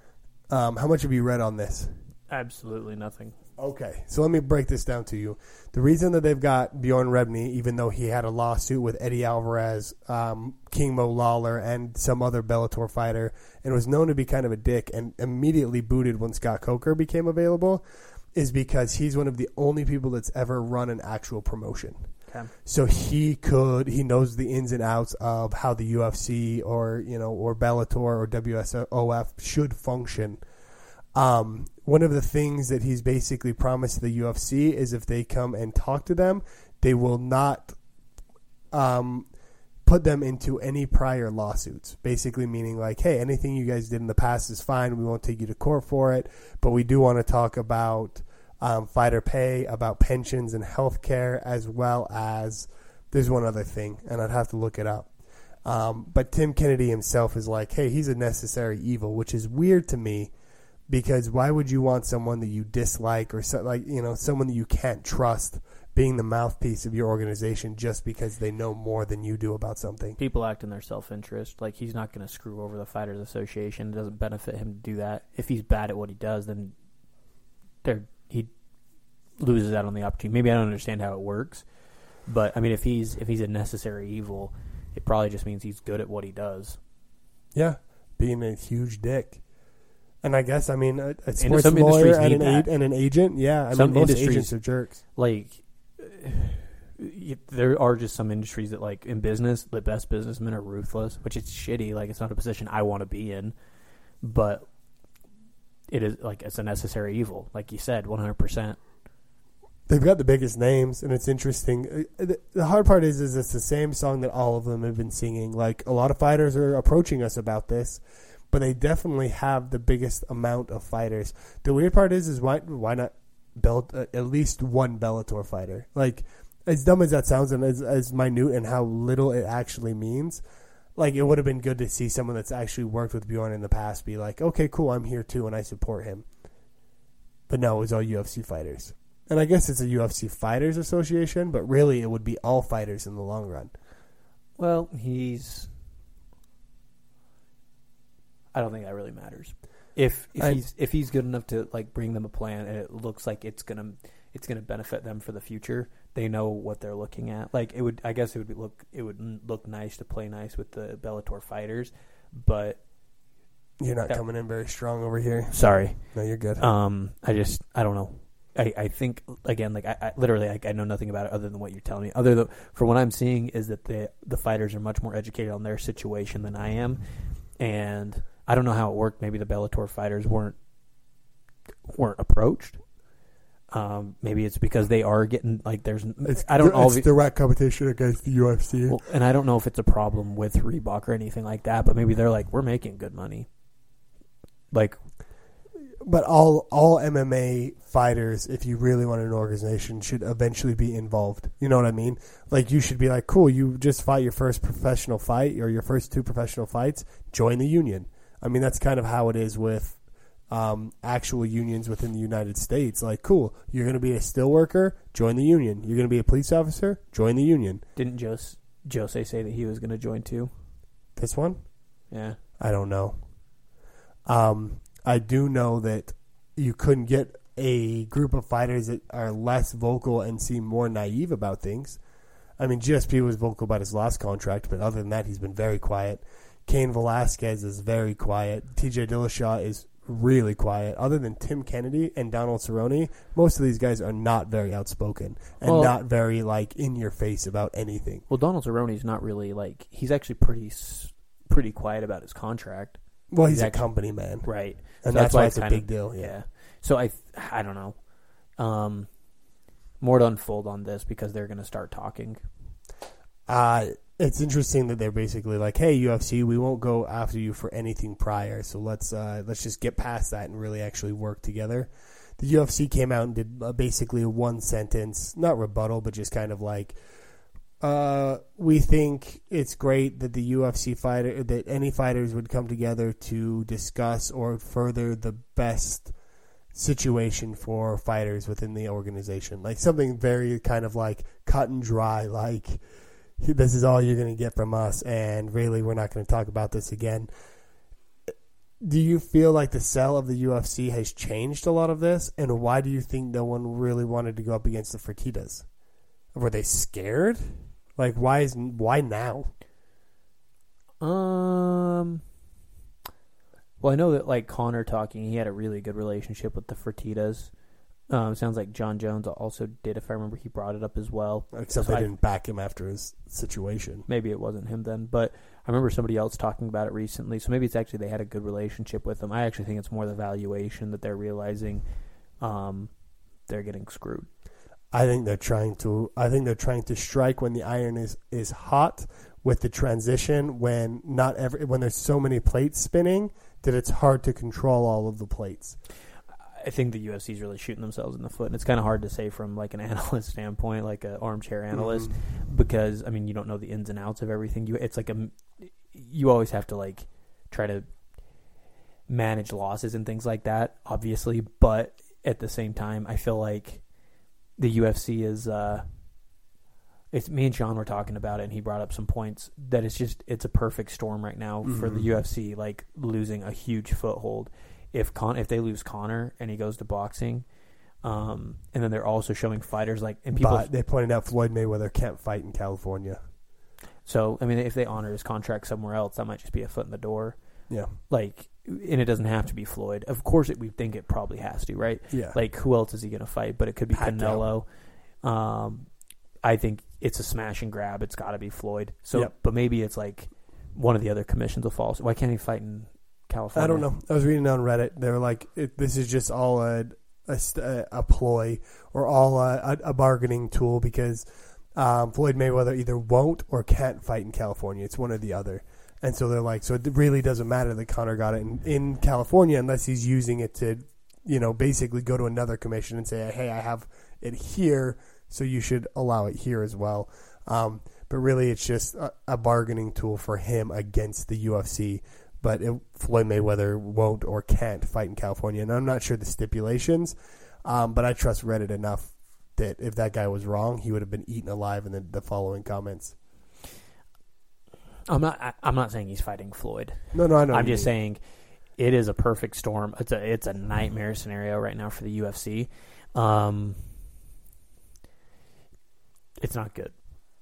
Um, how much have you read on this? Absolutely nothing. Okay, so let me break this down to you. The reason that they've got Bjorn Rebney, even though he had a lawsuit with Eddie Alvarez, um, King Mo Lawal, and some other Bellator fighter, and was known to be kind of a dick, and immediately booted when Scott Coker became available, is because he's one of the only people that's ever run an actual promotion. Okay. So he could, he knows the ins and outs of how the UFC or you know or Bellator or WSOF should function. Um, one of the things that he's basically promised the UFC is if they come and talk to them, they will not um, put them into any prior lawsuits. Basically, meaning like, hey, anything you guys did in the past is fine. We won't take you to court for it, but we do want to talk about um, fighter pay, about pensions and health care, as well as there's one other thing, and I'd have to look it up. Um, but Tim Kennedy himself is like, hey, he's a necessary evil, which is weird to me because why would you want someone that you dislike or so, like you know someone that you can't trust being the mouthpiece of your organization just because they know more than you do about something? People act in their self interest. Like he's not going to screw over the Fighters Association. It doesn't benefit him to do that. If he's bad at what he does, then there he loses out on the opportunity. Maybe I don't understand how it works, but I mean, if he's if he's a necessary evil, it probably just means he's good at what he does. Yeah, being a huge dick. And I guess I mean a, a sports some lawyer industries and need an, that. a, and an agent. Yeah, I Some mean most industries- agents are jerks. like [SIGHS] y- there are just some industries that like in business the best businessmen are ruthless which is shitty like it's not a position i want to be in but it is like it's a necessary evil like you said 100% They've got the biggest names, and it's interesting. Uh, The, the hard part is, is it's the same song that all of them have been singing. Like a lot of fighters are approaching us about this, but they definitely have the biggest amount of fighters. The weird part is, is why why not build uh, at least one Bellator fighter? Like as dumb as that sounds, and as as minute and how little it actually means. Like it would have been good to see someone that's actually worked with Bjorn in the past be like, okay, cool, I'm here too, and I support him. But no, it was all UFC fighters. And I guess it's a UFC Fighters Association, but really it would be all fighters in the long run. well he's i don't think that really matters if if I- he's if he's good enough to like bring them a plan and it looks like it's gonna it's gonna benefit them for the future they know what they're looking at like it would i guess it would be look it would look nice to play nice with the bellator fighters but You're not Yeah. coming in very strong over here. sorry No, you're good. Um, I just I don't know. I, I think again, like I, I literally like I know nothing about it other than what you're telling me. Other than from what I'm seeing is that the the fighters are much more educated on their situation than I am, and I don't know how it worked. Maybe the Bellator fighters weren't weren't approached. Um, maybe it's because they are getting like there's it's, I don't know It's direct competition against the UFC. well, and I don't know if it's a problem with Reebok or anything like that, but maybe they're like we're making good money. Like but all all MMA fighters, if you really want an organization, should eventually be involved. You know what I mean? Like you should be like, cool, you just fight your first professional fight or your first two professional fights, join the union. I mean, that's kind of how it is with um, actual unions within the United States. Like, cool, you're going to be a steel worker, join the union. You're going to be a police officer, join the union. didn't Jose Jose say that he was going to join too? This one, Yeah. I don't know. Um, I do know that you couldn't get a group of fighters that are less vocal and seem more naive about things. I mean, GSP was vocal about his last contract, but other than that, he's been very quiet. Cain Velasquez is very quiet. TJ Dillashaw is really quiet. Other than Tim Kennedy and Donald Cerrone, most of these guys are not very outspoken and Well- not very like in your face about anything. Well, Donald Cerrone's not really like he's actually pretty pretty quiet about his contract, Well, he's He's a actually- company man, right? and So that's, why it's a big of- deal. Yeah. So I I don't know. Um, more to unfold on this because they're going to start talking. Uh, it's interesting that they're basically like, "Hey, UFC, we won't go after you for anything prior, so let's uh, let's just get past that and really actually work together." The UFC came out and did uh, basically a one sentence, not rebuttal, but just kind of like, uh, "We think it's great that the UFC fighter, that any fighters would come together to discuss or further the best." situation for fighters within the organization like something very kind of like cut and dry like this is all you're going to get from us and really we're not going to talk about this again do you feel like the sell of the UFC has changed a lot of this? And why do you think no one really wanted to go up against the Fertitas? Were they scared? Like why is why now? Um. Well, I know that like Conor talking, he had a really good relationship with the Fertitas. Um, sounds like Jon Jones also did, if I remember, he brought it up as well. Except So they I- didn't back him after his situation. Maybe it wasn't him then, but I remember somebody else talking about it recently. So maybe it's actually they had a good relationship with him. I actually think it's more the valuation that they're realizing um, they're getting screwed. I think they're trying to. I think they're trying to strike when the iron is is hot with the transition. When not every when there's so many plates spinning that it's hard to control all of the plates. I think the UFC is really shooting themselves in the foot, and it's kind of hard to say from like an [LAUGHS] analyst standpoint, like an armchair analyst, Mhm. because I mean you don't know the ins and outs of everything. You it's like a you always have to like try to manage losses and things like that, obviously, but at the same time, I feel like the UFC is. uh it's me and Sean were talking about it, and he brought up some points that it's just it's a perfect storm right now for the Mhm. UFC, like losing a huge foothold. If Con if they lose Conor and he goes to boxing, um, and then they're also showing fighters like and people. But they pointed out Floyd Mayweather can't fight in California. so I mean, if they honor his contract somewhere else, that might just be a foot in the door. Yeah, Like, and it doesn't have to be Floyd. Of course, it, we think it probably has to, right? yeah. Like, who else is he going to fight? But it could be Canelo. Um, I think it's a smash and grab. It's got to be Floyd. So, Yep. but maybe it's like one of the other commissions will fall. So why can't he fight in California? I don't know. I was reading on Reddit. They were like, it, "This is just all a a, a ploy or all a, a, bargaining tool because um, Floyd Mayweather either won't or can't fight in California. It's one or the other." And so they're like, "So it really doesn't matter that Conor got it in, in California unless he's using it to, you know, basically go to another commission and say, hey, I have it here, so you should allow it here as well." Um, but really, it's just a, a bargaining tool for him against the UFC but it, Floyd Mayweather won't or can't fight in California. And I'm not sure the stipulations, um, but I trust Reddit enough that if that guy was wrong, he would have been eaten alive in the, the following comments. I'm not. I, I'm not saying he's fighting Floyd. No, no, I know. I'm just mean. saying it is a perfect storm. It's a it's a nightmare scenario right now for the UFC. Um, it's not good.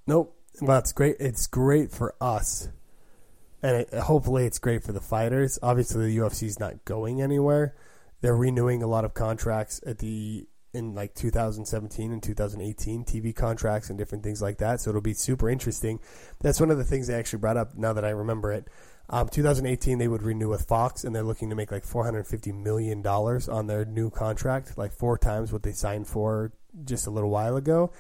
Nope. Well, it's great. It's great for us, and it, hopefully, it's great for the fighters. Obviously, the UFC is not going anywhere. They're renewing a lot of contracts at the in like 2017 and 2018 TV contracts and different things like that. So it'll be super interesting. That's one of the things they actually brought up. Now that I remember it, um, 2018 they would renew with Fox, and they're looking to make like 450 million dollars on their new contract, like four times what they signed for just a little while ago.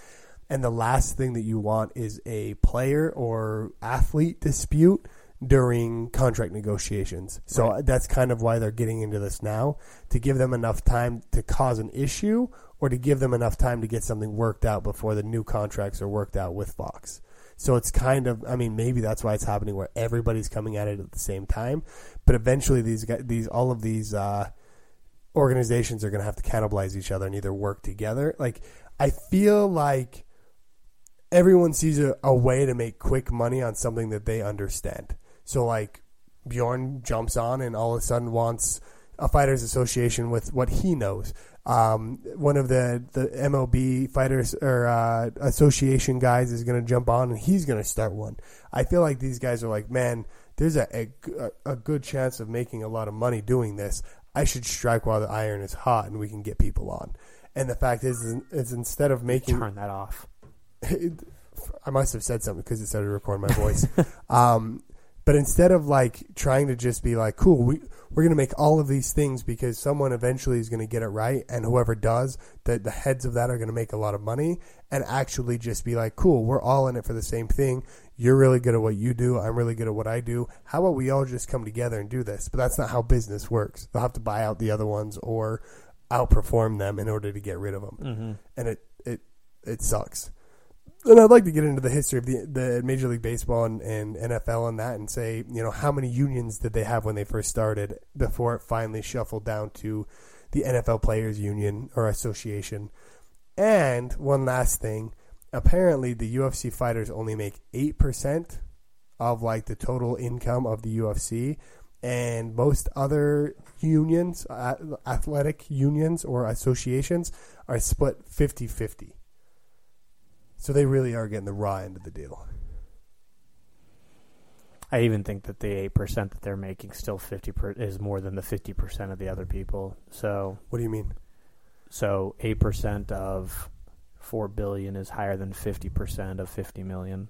And the last thing that you want is a player or athlete dispute during contract negotiations. So Right. that's kind of why they're getting into this now to give them enough time to cause an issue or to give them enough time to get something worked out before the new contracts are worked out with Fox. So it's kind of, I mean, maybe that's why it's happening where everybody's coming at it at the same time. But eventually, these guys, these all of these uh, organizations are going to have to cannibalize each other and either work together. Like I feel like everyone sees a, a way to make quick money on something that they understand. So like Bjorn jumps on and all of a sudden wants a fighters association with what he knows. Um, one of the, the MLB fighters or uh, association guys is going to jump on and he's going to start one. I feel like these guys are like, man, there's a, a, a good chance of making a lot of money doing this. I should strike while the iron is hot and we can get people on. And the fact is, is, is instead of making Turn that off. [LAUGHS] I must have said something because it started recording my voice. [LAUGHS] um, but instead of like trying to just be like, cool, we we're gonna make all of these things because someone eventually is gonna get it right, and whoever does, the the heads of that are gonna make a lot of money, and actually just be like, cool, we're all in it for the same thing. You're really good at what you do. I'm really good at what I do. How about we all just come together and do this? But that's not how business works. They'll have to buy out the other ones or outperform them in order to get rid of them Mm-hmm. and it it it sucks. And I'd like to get into the history of the the Major League Baseball and, and NFL and that, and say you know how many unions did they have when they first started before it finally shuffled down to the NFL Players Union or Association. And one last thing, apparently the UFC fighters only make eight percent of like the total income of the UFC, and most other unions, athletic unions or associations, are split 50 50. So they really are getting the raw end of the deal. I even think that the eight percent that they're making still fifty per, is more than the fifty percent of the other people. So What do you mean? so eight percent of four billion is higher than fifty percent of fifty million.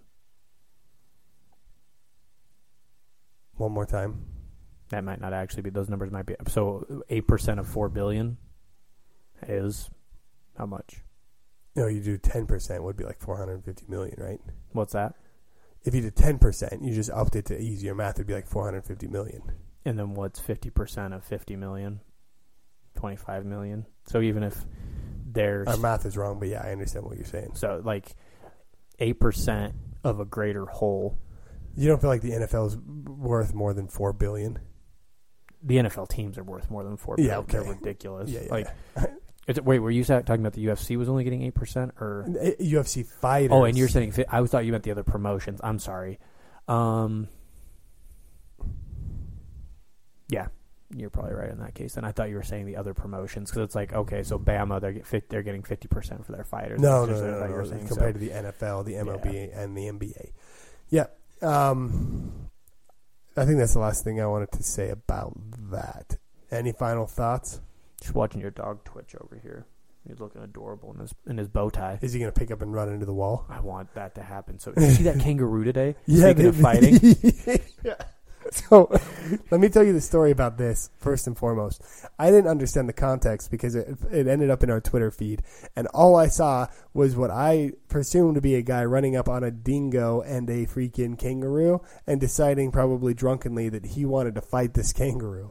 One more time. That might not actually be. Those numbers might be. So eight percent of four billion is how much? No, you do 10% would be like 450 million, right? What's that? If you did 10%, you just upped it to easier math, it'd be like 450 million. And then what's fifty percent of fifty million? Twenty-five million. So even if there's Our math is wrong, but yeah, I understand what you're saying. so like eight percent of a greater whole, You don't feel like the NFL is worth more than 4 billion? the NFL teams are worth more than four. Yeah, billion. They're ridiculous. Yeah, yeah, like, [LAUGHS] it, wait, were you talking about the UFC was only getting eight percent, or UFC fighters. oh, and you're saying I thought you meant the other promotions. I'm sorry. Um, yeah, you're probably right in that case. And I thought you were saying the other promotions because it's like okay, so Bama they're get they're getting fifty percent for their fighters. No, That's no, no, no, thought you were no. saying, Compared so- to the NFL, the MLB, and the NBA. Yeah. Um, I think that's the last thing I wanted to say about that. Any final thoughts? Just watching your dog twitch over here. He's looking adorable in his in his bow tie. Is he going to pick up and run into the wall? I want that to happen. So, did [LAUGHS] you see that kangaroo today? [LAUGHS] Yeah, Speaking of fighting, [LAUGHS] yeah. So, let me tell you the story about this first and foremost. I didn't understand the context because it, it ended up in our Twitter feed, and all I saw was what I presumed to be a guy running up on a dingo and a freaking kangaroo, and deciding probably drunkenly that he wanted to fight this kangaroo.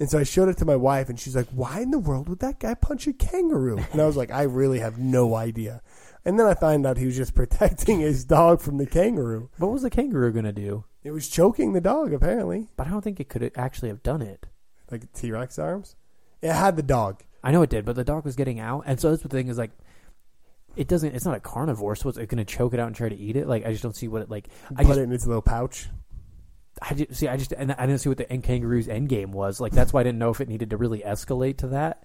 And so I showed it to my wife, and she's like, "Why in the world would that guy punch a kangaroo?" And I was like, "I really have no idea." And then I find out he was just [LAUGHS] protecting his dog from the kangaroo. what was the kangaroo gonna do? It was choking the dog, apparently. But I don't think it could actually have done it. Like T Rex arms. It had the dog. I know it did, but the dog was getting out, and so that's the thing is like, it doesn't. It's not a carnivore, so it's going to choke it out and try to eat it. Like I just don't see what it like. I put just, it in its little pouch. I just see. I just and I didn't see what the end kangaroo's end game was. Like that's why I didn't know if it needed to really escalate to that.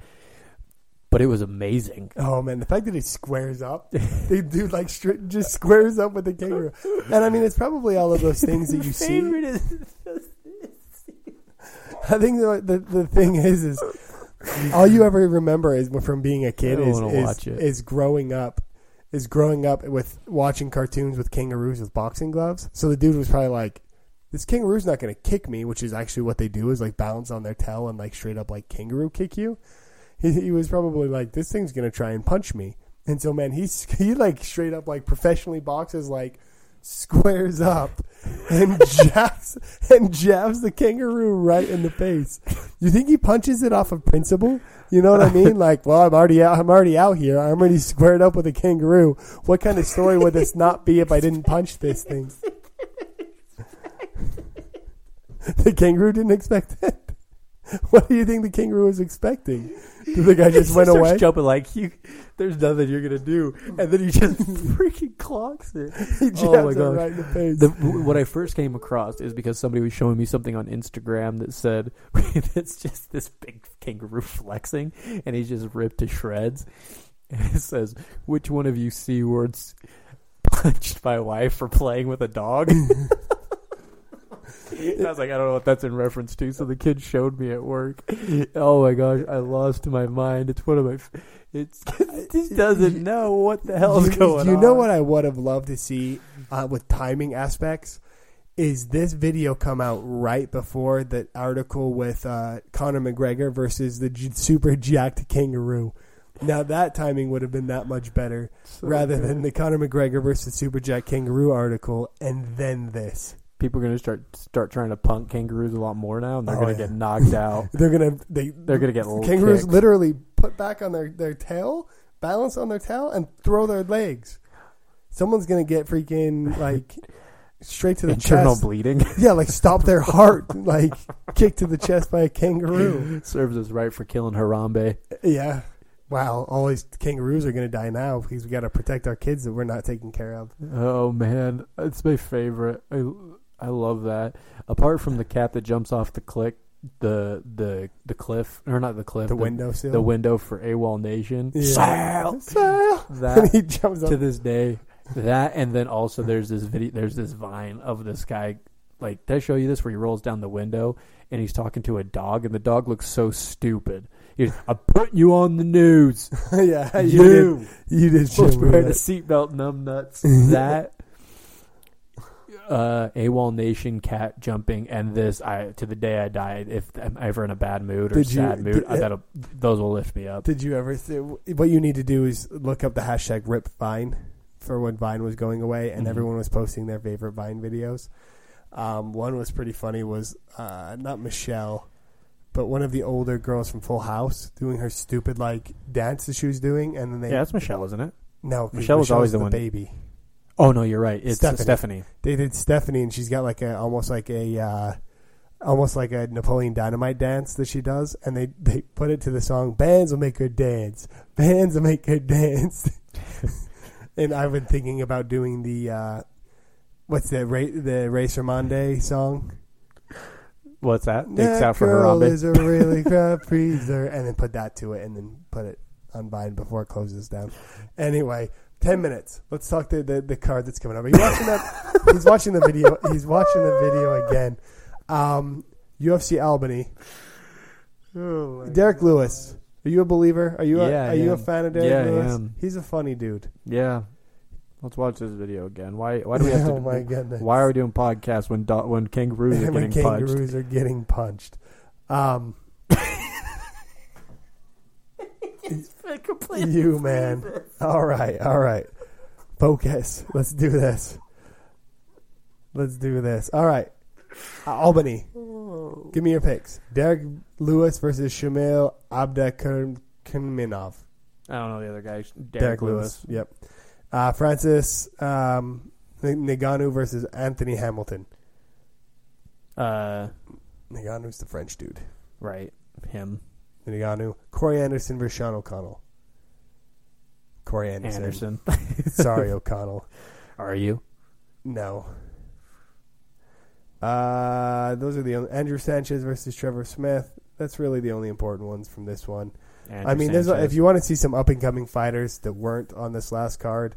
But it was amazing. Oh man, the fact that he squares up, [LAUGHS] the dude like stri- just squares up with the kangaroo, and I mean it's probably all of those [LAUGHS] things that you see. is [LAUGHS] I think the, the the thing is is all you ever remember is from being a kid is is, watch it. is growing up is growing up with watching cartoons with kangaroos with boxing gloves. So the dude was probably like, "This kangaroo's not going to kick me," which is actually what they do is like balance on their tail and like straight up like kangaroo kick you. He, he was probably like, "This thing's going to try and punch me," and so man, he's [LAUGHS] he like straight up like professionally boxes like squares up and [LAUGHS] jabs and jabs the kangaroo right in the face. You think he punches it off of principle? You know what I mean? Like, well, I'm already out. I'm already out here. I'm already squared up with a kangaroo. What kind of story would this not be if I didn't punch this thing? [LAUGHS] the kangaroo didn't expect it. [LAUGHS] What do you think the kangaroo was expecting? The guy [LAUGHS] just went away? jumping like you. There's nothing you're gonna do, and then he just freaking clocks it. He jabs Oh my gosh. right in the face. The, what I first came across is because somebody was showing me something on Instagram that said it's just this big kangaroo flexing, and he's just ripped to shreds. And it says, "Which one of you c words punched my wife for playing with a dog?" I was like, I don't know what that's in reference to. So the kid showed me at work. Oh my gosh, I lost my mind. It's one of my. f- It's [LAUGHS] it just doesn't know what the hell's you, going on. you on. know what I would have loved to see uh, with timing aspects is this video come out right before the article with uh, Conor McGregor versus the j- super jacked kangaroo. Now that timing would have been that much better So rather good. than the Conor McGregor versus super jacked kangaroo article and then this. People are gonna start start trying to punk kangaroos a lot more now, and they're Oh, gonna yeah. get knocked [LAUGHS] out. They're gonna they They're gonna get kangaroos kicked. literally put back on their, their tail, balance on their tail, and throw their legs. Someone's gonna get freaking like straight to the internal chest. bleeding [LAUGHS] Yeah, like stop their heart, like kicked to the chest by a kangaroo. [LAUGHS] serves us right for killing Harambe. Yeah. Wow, all these kangaroos are gonna die now because we got to protect our kids that we're not taking care of. Oh man, it's my favorite. I I love that. Apart from the cat that jumps off the cliff, the the the cliff or not the cliff, The window sill. the window for AWOL Nation. Yeah. Sal! [LAUGHS] Sal. That and he jumps up. to this day. That and then also there's this video there's this vine of this guy like did I show you this where he rolls down the window and he's talking to a dog and the dog looks so stupid. He's I'm putting you on the news. [LAUGHS] yeah, you, You, did. You did show supposed to me wear the seatbelt numb nuts. [LAUGHS] that uh AWOL Nation cat jumping and this I to the day I die if I'm ever in a bad mood or Did you- sad mood did- I that'll those will lift me up. Did you ever? See, what you need to do is look up the hashtag Rip Vine for when Vine was going away, and Mhm. everyone was posting their favorite Vine videos. Um, one was pretty funny. Was uh, not Michelle, but one of the older girls from Full House doing her stupid like dance that she was doing, and then they Yeah, that's Michelle, isn't it? No, Michelle was always the one- baby. Oh no, you're right. It's Stephanie. Stephanie. They did Stephanie, and she's got like a almost like a uh, almost like a Napoleon Dynamite dance that she does, and they they put it to the song "Bands will make her dance, bands will make her dance." [LAUGHS] and I've been thinking about doing the uh, what's the Ray, the Racer Monday song. What's that? That out for girl Harambe. is a really [LAUGHS] crap freezer, and then put that to it, and then put it on Vine before it closes down. Anyway, ten minutes. Let's talk the the, the card that's coming up. Are you watching that? [LAUGHS] he's watching the video. He's watching the video again. Um, UFC Albany. Oh Derrick Lewis. Are you a believer? Are you a, Yeah, are you a fan of Derrick Yeah, I Lewis? am. He's a funny dude. Yeah. Let's watch this video again. Why? Why do we have to? [LAUGHS] oh my goodness! Why are we doing podcasts when do, when kangaroos [LAUGHS] are when getting punched? kangaroos are getting punched. Um, [LAUGHS] you man. All right, all right. Focus. Let's do this. Let's do this. All right. Uh, Albany. Give me your picks. Derrick Lewis versus Shamil Abdurakhimov. I don't know the other guy. Derrick, Derrick, Lewis. Lewis. Yep. Uh, Francis um, N- Ngannou versus Anthony Hamilton. Uh, Ngannou's the French dude. right. Him. Ngannou. Corey Anderson versus Sean O'Connell. Corey Anderson. Anderson. [LAUGHS] Sorry, O'Connell. Are you? No. Uh, those are the only, Andrew Sanchez versus Trevor Smith. That's really the only important ones from this one. Andrew I mean, there's, if you want to see some up and coming fighters that weren't on this last card,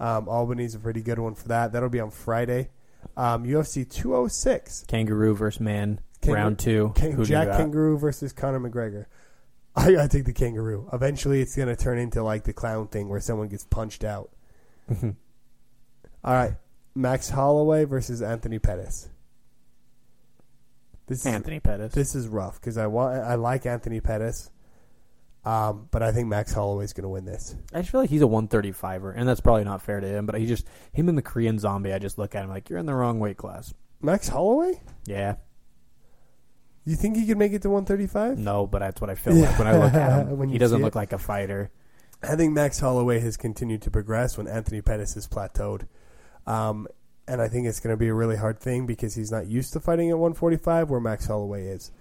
um, Albany's a pretty good one for that. That'll be on Friday. Um, UFC 206. kangaroo versus man. Round two. King, Jack? Kangaroo versus Conor McGregor. [LAUGHS] I gotta take the kangaroo. Eventually, it's gonna turn into like the clown thing where someone gets punched out. Mhm. All right, Max Holloway versus Anthony Pettis. This is Anthony Pettis. this is rough because I want I like Anthony Pettis, um, but I think Max Holloway's gonna win this. I just feel like he's a 135er, and that's probably not fair to him. But he just him and the Korean Zombie. I just look at him like you're in the wrong weight class. Max Holloway? Yeah, You think he could make it to 135? no, but that's what I feel like when I look at him. [LAUGHS] When he you doesn't see look it. like a fighter. I think Max Holloway has continued to progress when Anthony Pettis has plateaued. Um, and I think it's going to be a really hard thing because he's not used to fighting at 145 where Max Holloway is.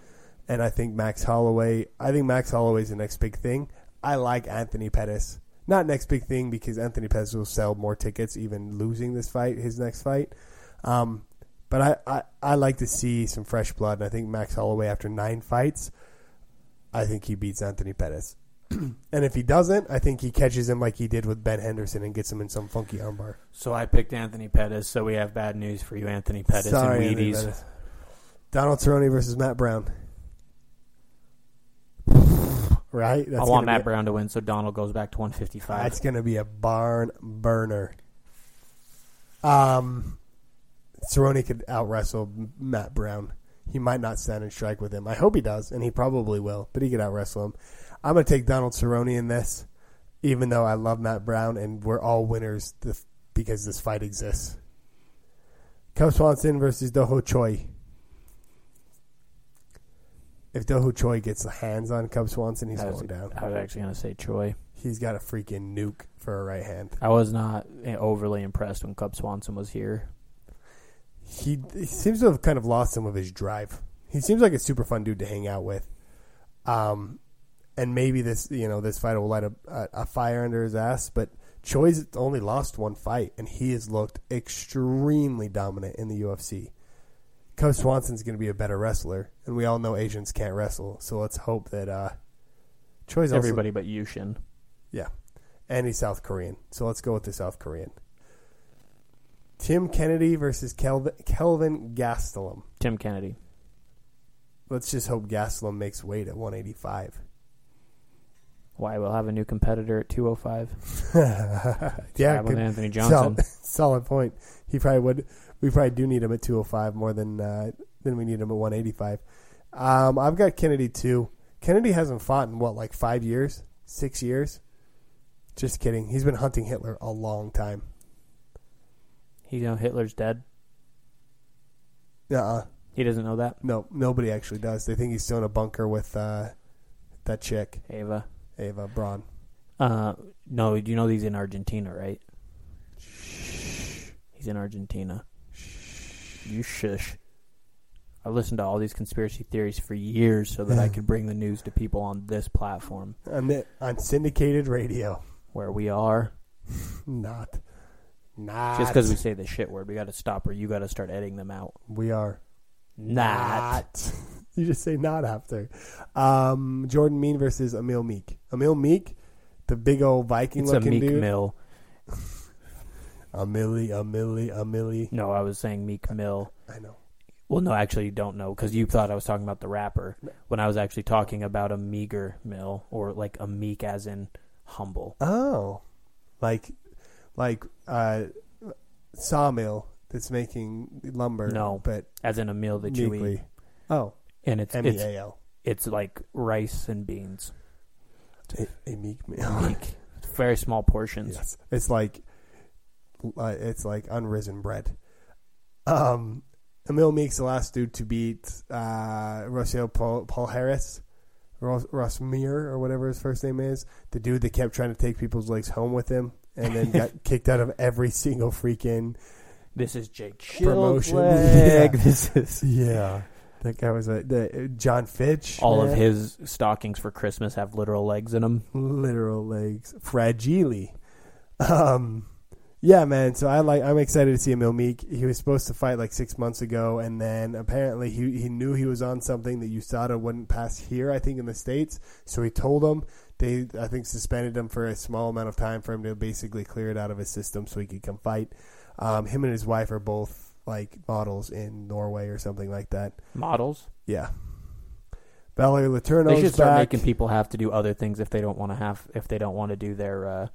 And I think Max Holloway, I think Max Holloway is the next big thing. I like Anthony Pettis. Not next big thing because Anthony Pettis will sell more tickets even losing this fight, his next fight. Um, but I, I, I like to see some fresh blood. And I think Max Holloway, after nine fights, I think he beats Anthony Pettis. [CLEARS THROAT] and if he doesn't, I think he catches him like he did with Ben Henderson and gets him in some funky armbar. So I picked Anthony Pettis. So we have bad news for you, Anthony Pettis Sorry, and Anthony Wheaties. Pettis. Donald Cerrone versus Matt Brown. [SIGHS] Right? I want Matt be, Brown to win, so Donald goes back to 155. That's going to be a barn burner. Um, Cerrone could out wrestle Matt Brown. He might not stand and strike with him. I hope he does, and he probably will, but he could out wrestle him. I'm going to take Donald Cerrone in this, even though I love Matt Brown, and we're all winners th- because this fight exists. Cub Swanson versus Dooho Choi. If Dooho Choi gets the hands on Cub Swanson, he's I was, going down. I was actually going to say Choi. He's got a freaking nuke for a right hand. I was not overly impressed when Cub Swanson was here. He, he seems to have kind of lost some of his drive. He seems like a super fun dude to hang out with. Um, and maybe this, you know, this fight will light a, a, a fire under his ass. But Choi's only lost one fight, and he has looked extremely dominant in the UFC. Cub Swanson's going to be a better wrestler, and we all know Asians can't wrestle. So let's hope that uh, Choi's also Everybody but Yushin. Yeah, and he's South Korean. So let's go with the South Korean. Tim Kennedy versus Kelvin, Kelvin Gastelum. Tim Kennedy. Let's just hope Gastelum makes weight at 185. Why we'll have a new competitor at 205. [LAUGHS] yeah, good- Anthony Johnson. [LAUGHS] solid point. He probably would. We probably do need him at 205 more than uh, than we need him at 185. Um, I've got Kennedy too. Kennedy hasn't fought in what like five years, six years. Just kidding. He's been hunting Hitler a long time. You know Hitler's dead. Uh-uh. He doesn't know that. No, nobody actually does. They think he's still in a bunker with uh, that chick, Ava. Ava Braun. Uh, no, you know he's in Argentina, right? Shh. He's in Argentina. Shh. You shush. I've listened to all these conspiracy theories for years so that I [LAUGHS] could bring the news to people on this platform On, the, on syndicated radio. where we are. [LAUGHS] Not. Not. Just because we say the shit word, we got to stop or you got to start editing them out. we are. Not. [LAUGHS] you just say not after. Um, Jordan Mein versus Emil Meek. Emil Meek, the big old Viking It's a looking Meek dude. Mill. Emily, Emily, Emily. No, I was saying Meek Mill. I know. Well, no, actually, you don't know because you thought I was talking about the rapper when I was actually talking about a meager mill or like a meek as in humble. Oh, like, like uh, sawmill that's making lumber. No. but as in a meal that you eat. Oh, and it's M E it's it's like rice and beans, A, a meek meal. meek, [LAUGHS] very small portions. Yes, it's like uh, it's like unrisen bread. Um, Emil Meek's the last dude to beat uh, Rocio Paul, Paul Harris, Ross, Ross Muir or whatever his first name is. The dude that kept trying to take people's legs home with him, and then got [LAUGHS] kicked out of every single freaking This is Jake Promotion. Schildleg. [LAUGHS] Yeah. This is [LAUGHS] yeah. That guy was a the, John Fitch. all of man. his stockings for Christmas have literal legs in them. literal legs, fragile. Um, yeah, man. So I like. I'm excited to see Emil Meek. He was supposed to fight like six months ago, and then apparently he he knew he was on something that USADA wouldn't pass here. I think in the states. So he told them they I think suspended him for a small amount of time for him to basically clear it out of his system so he could come fight. Um, him and his wife are both like models in Norway or something like that. Models. Yeah. Valerie Letourneau's They should start back. making people have to do other things if they don't want to have if they don't want to do their uh,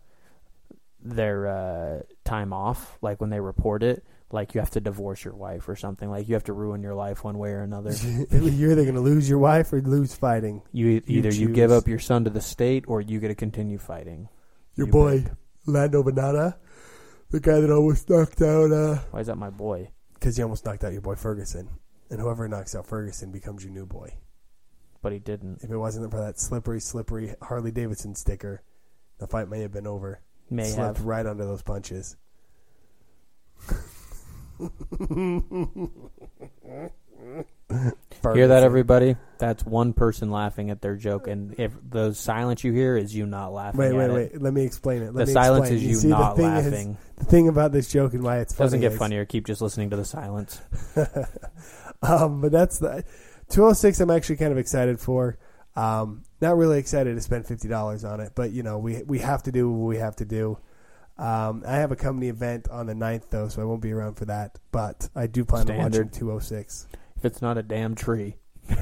their uh, time off. Like when they report it, like you have to divorce your wife or something. Like you have to ruin your life one way or another. [LAUGHS] You're either going to lose your wife or lose fighting. You You either you give up your son to the state or you get to continue fighting. Your You boy pick. Lando Vannata, the guy that almost knocked out, uh, Why is that my boy? because he almost knocked out your boy Ferguson, and whoever knocks out Ferguson becomes your new boy. But he didn't. If it wasn't for that slippery, slippery Harley Davidson sticker, the fight may have been over. May Slipped have. right under those punches. [LAUGHS] Hear that, everybody? That's one person laughing at their joke, and if the silence you hear is you not laughing. Wait, at wait, it. wait. Let me explain it. Let The me silence explain. is you see, not the thing is- laughing. the thing about this joke and why it's funny Doesn't get is- funnier. Keep just listening to the silence. [LAUGHS] um, but that's the 206. I'm actually kind of excited for. Um, not really excited to spend fifty dollars on it, but you know we we have to do what we have to do. Um, I have a company event on the 9th though, so I won't be around for that. But I do plan on watching Standard. 206. If it's not a damn tree, [LAUGHS]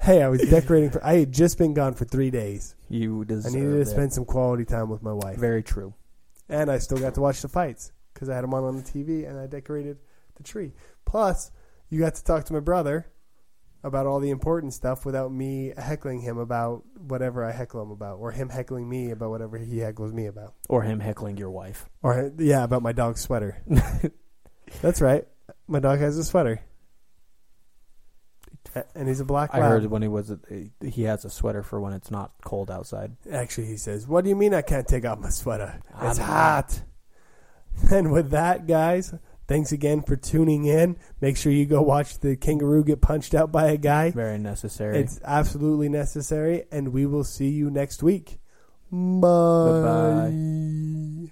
Hey, I was decorating for. I had just been gone for three days. you deserve I needed to it. spend some quality time with my wife, Very true. and I still got to watch the fights because I had them on on the TV and I decorated the tree. Plus, you got to talk to my brother about all the important stuff without me heckling him about whatever I heckle him about, or him heckling me about whatever he heckles me about, Or him heckling your wife. or yeah, about my dog's sweater. [LAUGHS] That's right, my dog has a sweater, and he's a black. I lab. heard when he was he has a sweater for when it's not cold outside. Actually, he says, "What do you mean I can't take off my sweater? It's I'm hot." [LAUGHS] And with that, guys, thanks again for tuning in. Make sure you go watch the kangaroo get punched out by a guy. Very necessary. It's absolutely necessary, and we will see you next week. Bye. Bye-bye.